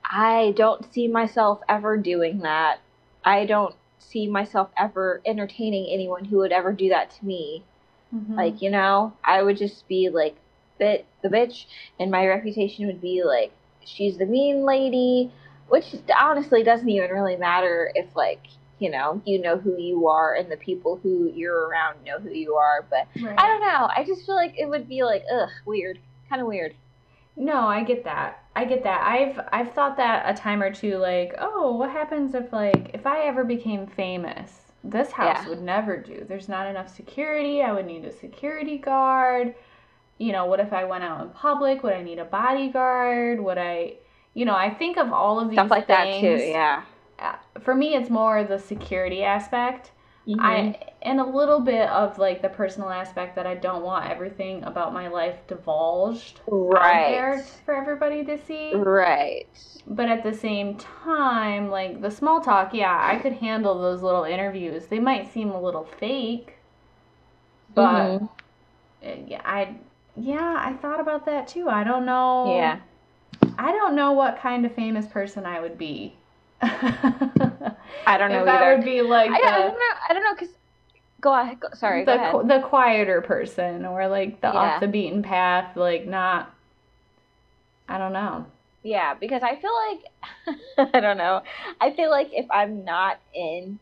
i don't see myself ever doing that i don't see myself ever entertaining anyone who would ever do that to me Mhm. like you know i would just be like bit the bitch and my reputation would be like she's the mean lady which honestly doesn't even really matter if like you know you know who you are and the people who you're around know who you are but Right. i don't know i just feel like it would be like ugh weird kind of weird No, I get that. I get that. I've I've thought that a time or two like, oh, what happens if like if I ever became famous? This house Yeah. would never do. There's not enough security. I would need a security guard. You know, what if I went out in public? Would I need a bodyguard? Would I you know, I think of all of these things. stuff like that too yeah Uh, For me it's more the security aspect. I and a little bit of like the personal aspect that I don't want everything about my life divulged out there right for everybody to see. right But at the same time, like the small talk, yeah, I could handle those little interviews. They might seem a little fake, but Mhm. uh, yeah, I yeah, I thought about that too. I don't know. yeah I don't know what kind of famous person I would be. i don't know if either I would be like I, I don't know i don't know because go ahead go, sorry go the, qu- the quieter person or like the Yeah. off the beaten path, like not. I don't know. Yeah, because I feel like I don't know. I feel like if I'm not in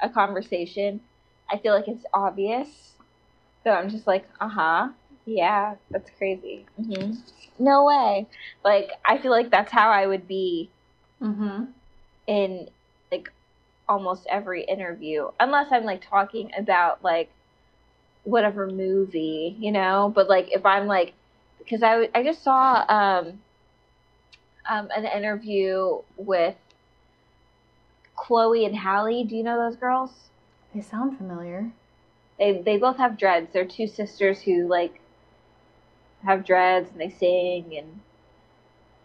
a conversation, I feel like it's obvious. So I'm just like, uh huh, yeah, that's crazy. hmm No way. Like I feel like that's how I would be Mm-hmm. in like almost every interview, unless I'm like talking about like whatever movie, you know. But like if I'm like, because I I just saw um um an interview with Chloe and Halle. Do you know those girls? They sound familiar. They they both have dreads. They're two sisters who like have dreads and they sing and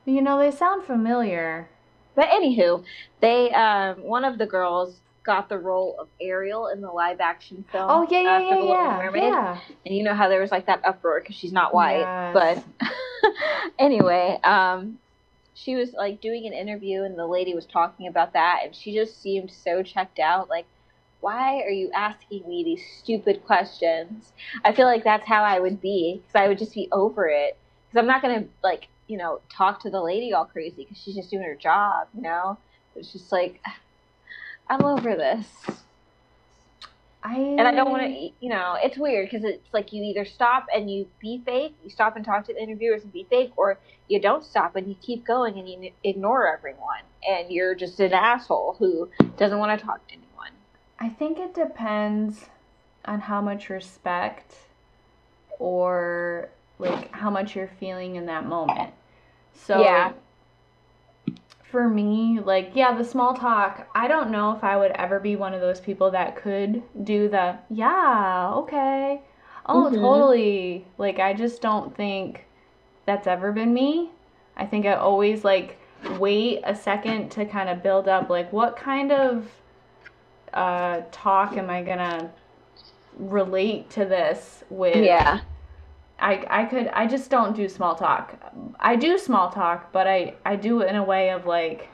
You know, they sound familiar. But anywho, they um one of the girls got the role of Ariel in the live action film. Oh yeah, uh, yeah, for yeah, yeah, Mermaid. yeah. And you know how there was like that uproar because she's not white. Yes. But anyway, um, she was like doing an interview and the lady was talking about that and she just seemed so checked out. Like, why are you asking me these stupid questions? I feel like that's how I would be because I would just be over it. Because I'm not gonna like you know talk to the lady all crazy because she's just doing her job. You know, it's just like I'm over this. I And I don't want to, you know, it's weird because it's like you either stop and you be fake, you stop and talk to the interviewers and be fake, or you don't stop and you keep going and you ignore everyone. And you're just an asshole who doesn't want to talk to anyone. I think it depends on how much respect or like how much you're feeling in that moment. So Yeah. for me, like yeah, the small talk, I don't know if I would ever be one of those people that could do the yeah, okay. Oh, Mhm. totally. Like I just don't think that's ever been me. I think I always like wait a second to kind of build up like what kind of uh, talk am I gonna relate to this with? Yeah. I, I could I just don't do small talk. I do small talk, but I I do it in a way of like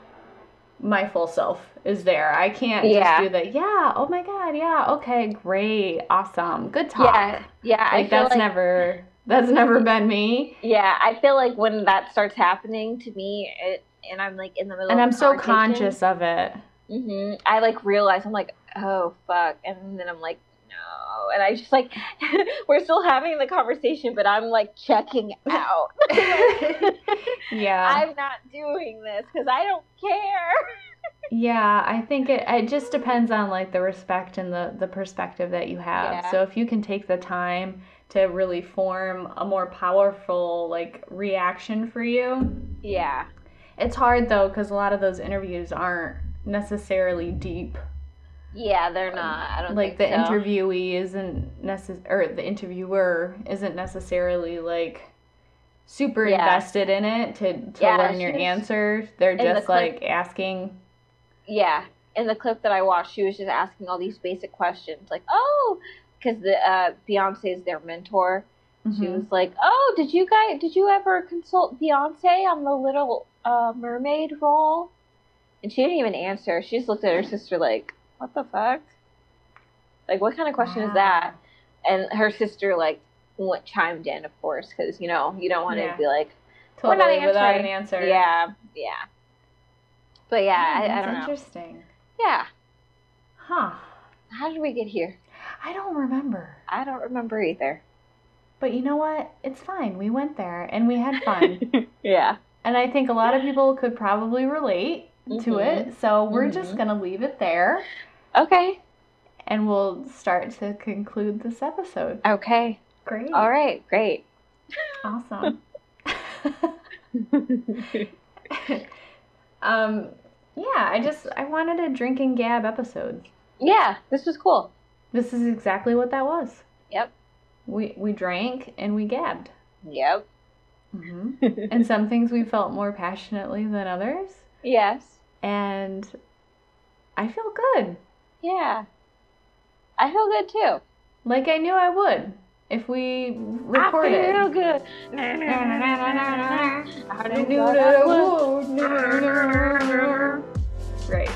my full self is there. I can't Yeah. just do the yeah, oh my god, yeah, okay, great, awesome, good talk. Yeah. Yeah. I like that's like, never that's never been me. yeah, I feel like when that starts happening to me, it, and I'm like in the middle of it, And I'm so conscious of it. hmm I like realize I'm like, oh fuck, and then I'm like, no, and I just like, we're still having the conversation, but I'm like checking out. Yeah. I'm not doing this because I don't care. Yeah, I think it it just depends on like the respect and the the perspective that you have. Yeah. So if you can take the time to really form a more powerful like reaction for you. Yeah, It's hard though cuz a lot of those interviews aren't necessarily deep. Yeah, they're not. I don't Like the so. interviewee isn't necess- or the interviewer isn't necessarily like super Yeah. invested in it to, to Yeah, learn your answers. They're the just clip- like asking Yeah, in the clip that I watched, she was just asking all these basic questions, like, oh, because the uh, Beyonce is their mentor. She Mhm. was like, "Oh, did you guys did you ever consult Beyonce on the Little uh, Mermaid role?" And she didn't even answer. She just looked at her sister like, "What the fuck? Like, what kind of question is that?" And her sister like went, chimed in, of course, because you know you don't want Yeah. to be like, We're not Totally without an answer. "Yeah, yeah." But yeah, I, I that's don't know. interesting. Yeah, Huh. how did we get here? I don't remember. I don't remember either. But you know what? It's fine. We went there and we had fun. yeah. and I think a lot of people could probably relate to Mhm. it. So we're just Mhm. going to leave it there Okay. and we'll start to conclude this episode. Okay. Great. All right. Great. Awesome. um yeah, I just I wanted a drink and gab episode. yeah, this was cool. This is exactly what that was. Yep. We we drank and we gabbed. Yep. hmm and some things we felt more passionately than others. yes. And I feel good. Yeah. I feel good too. Like I knew I would if we recorded. I feel good. I knew that I would. Right.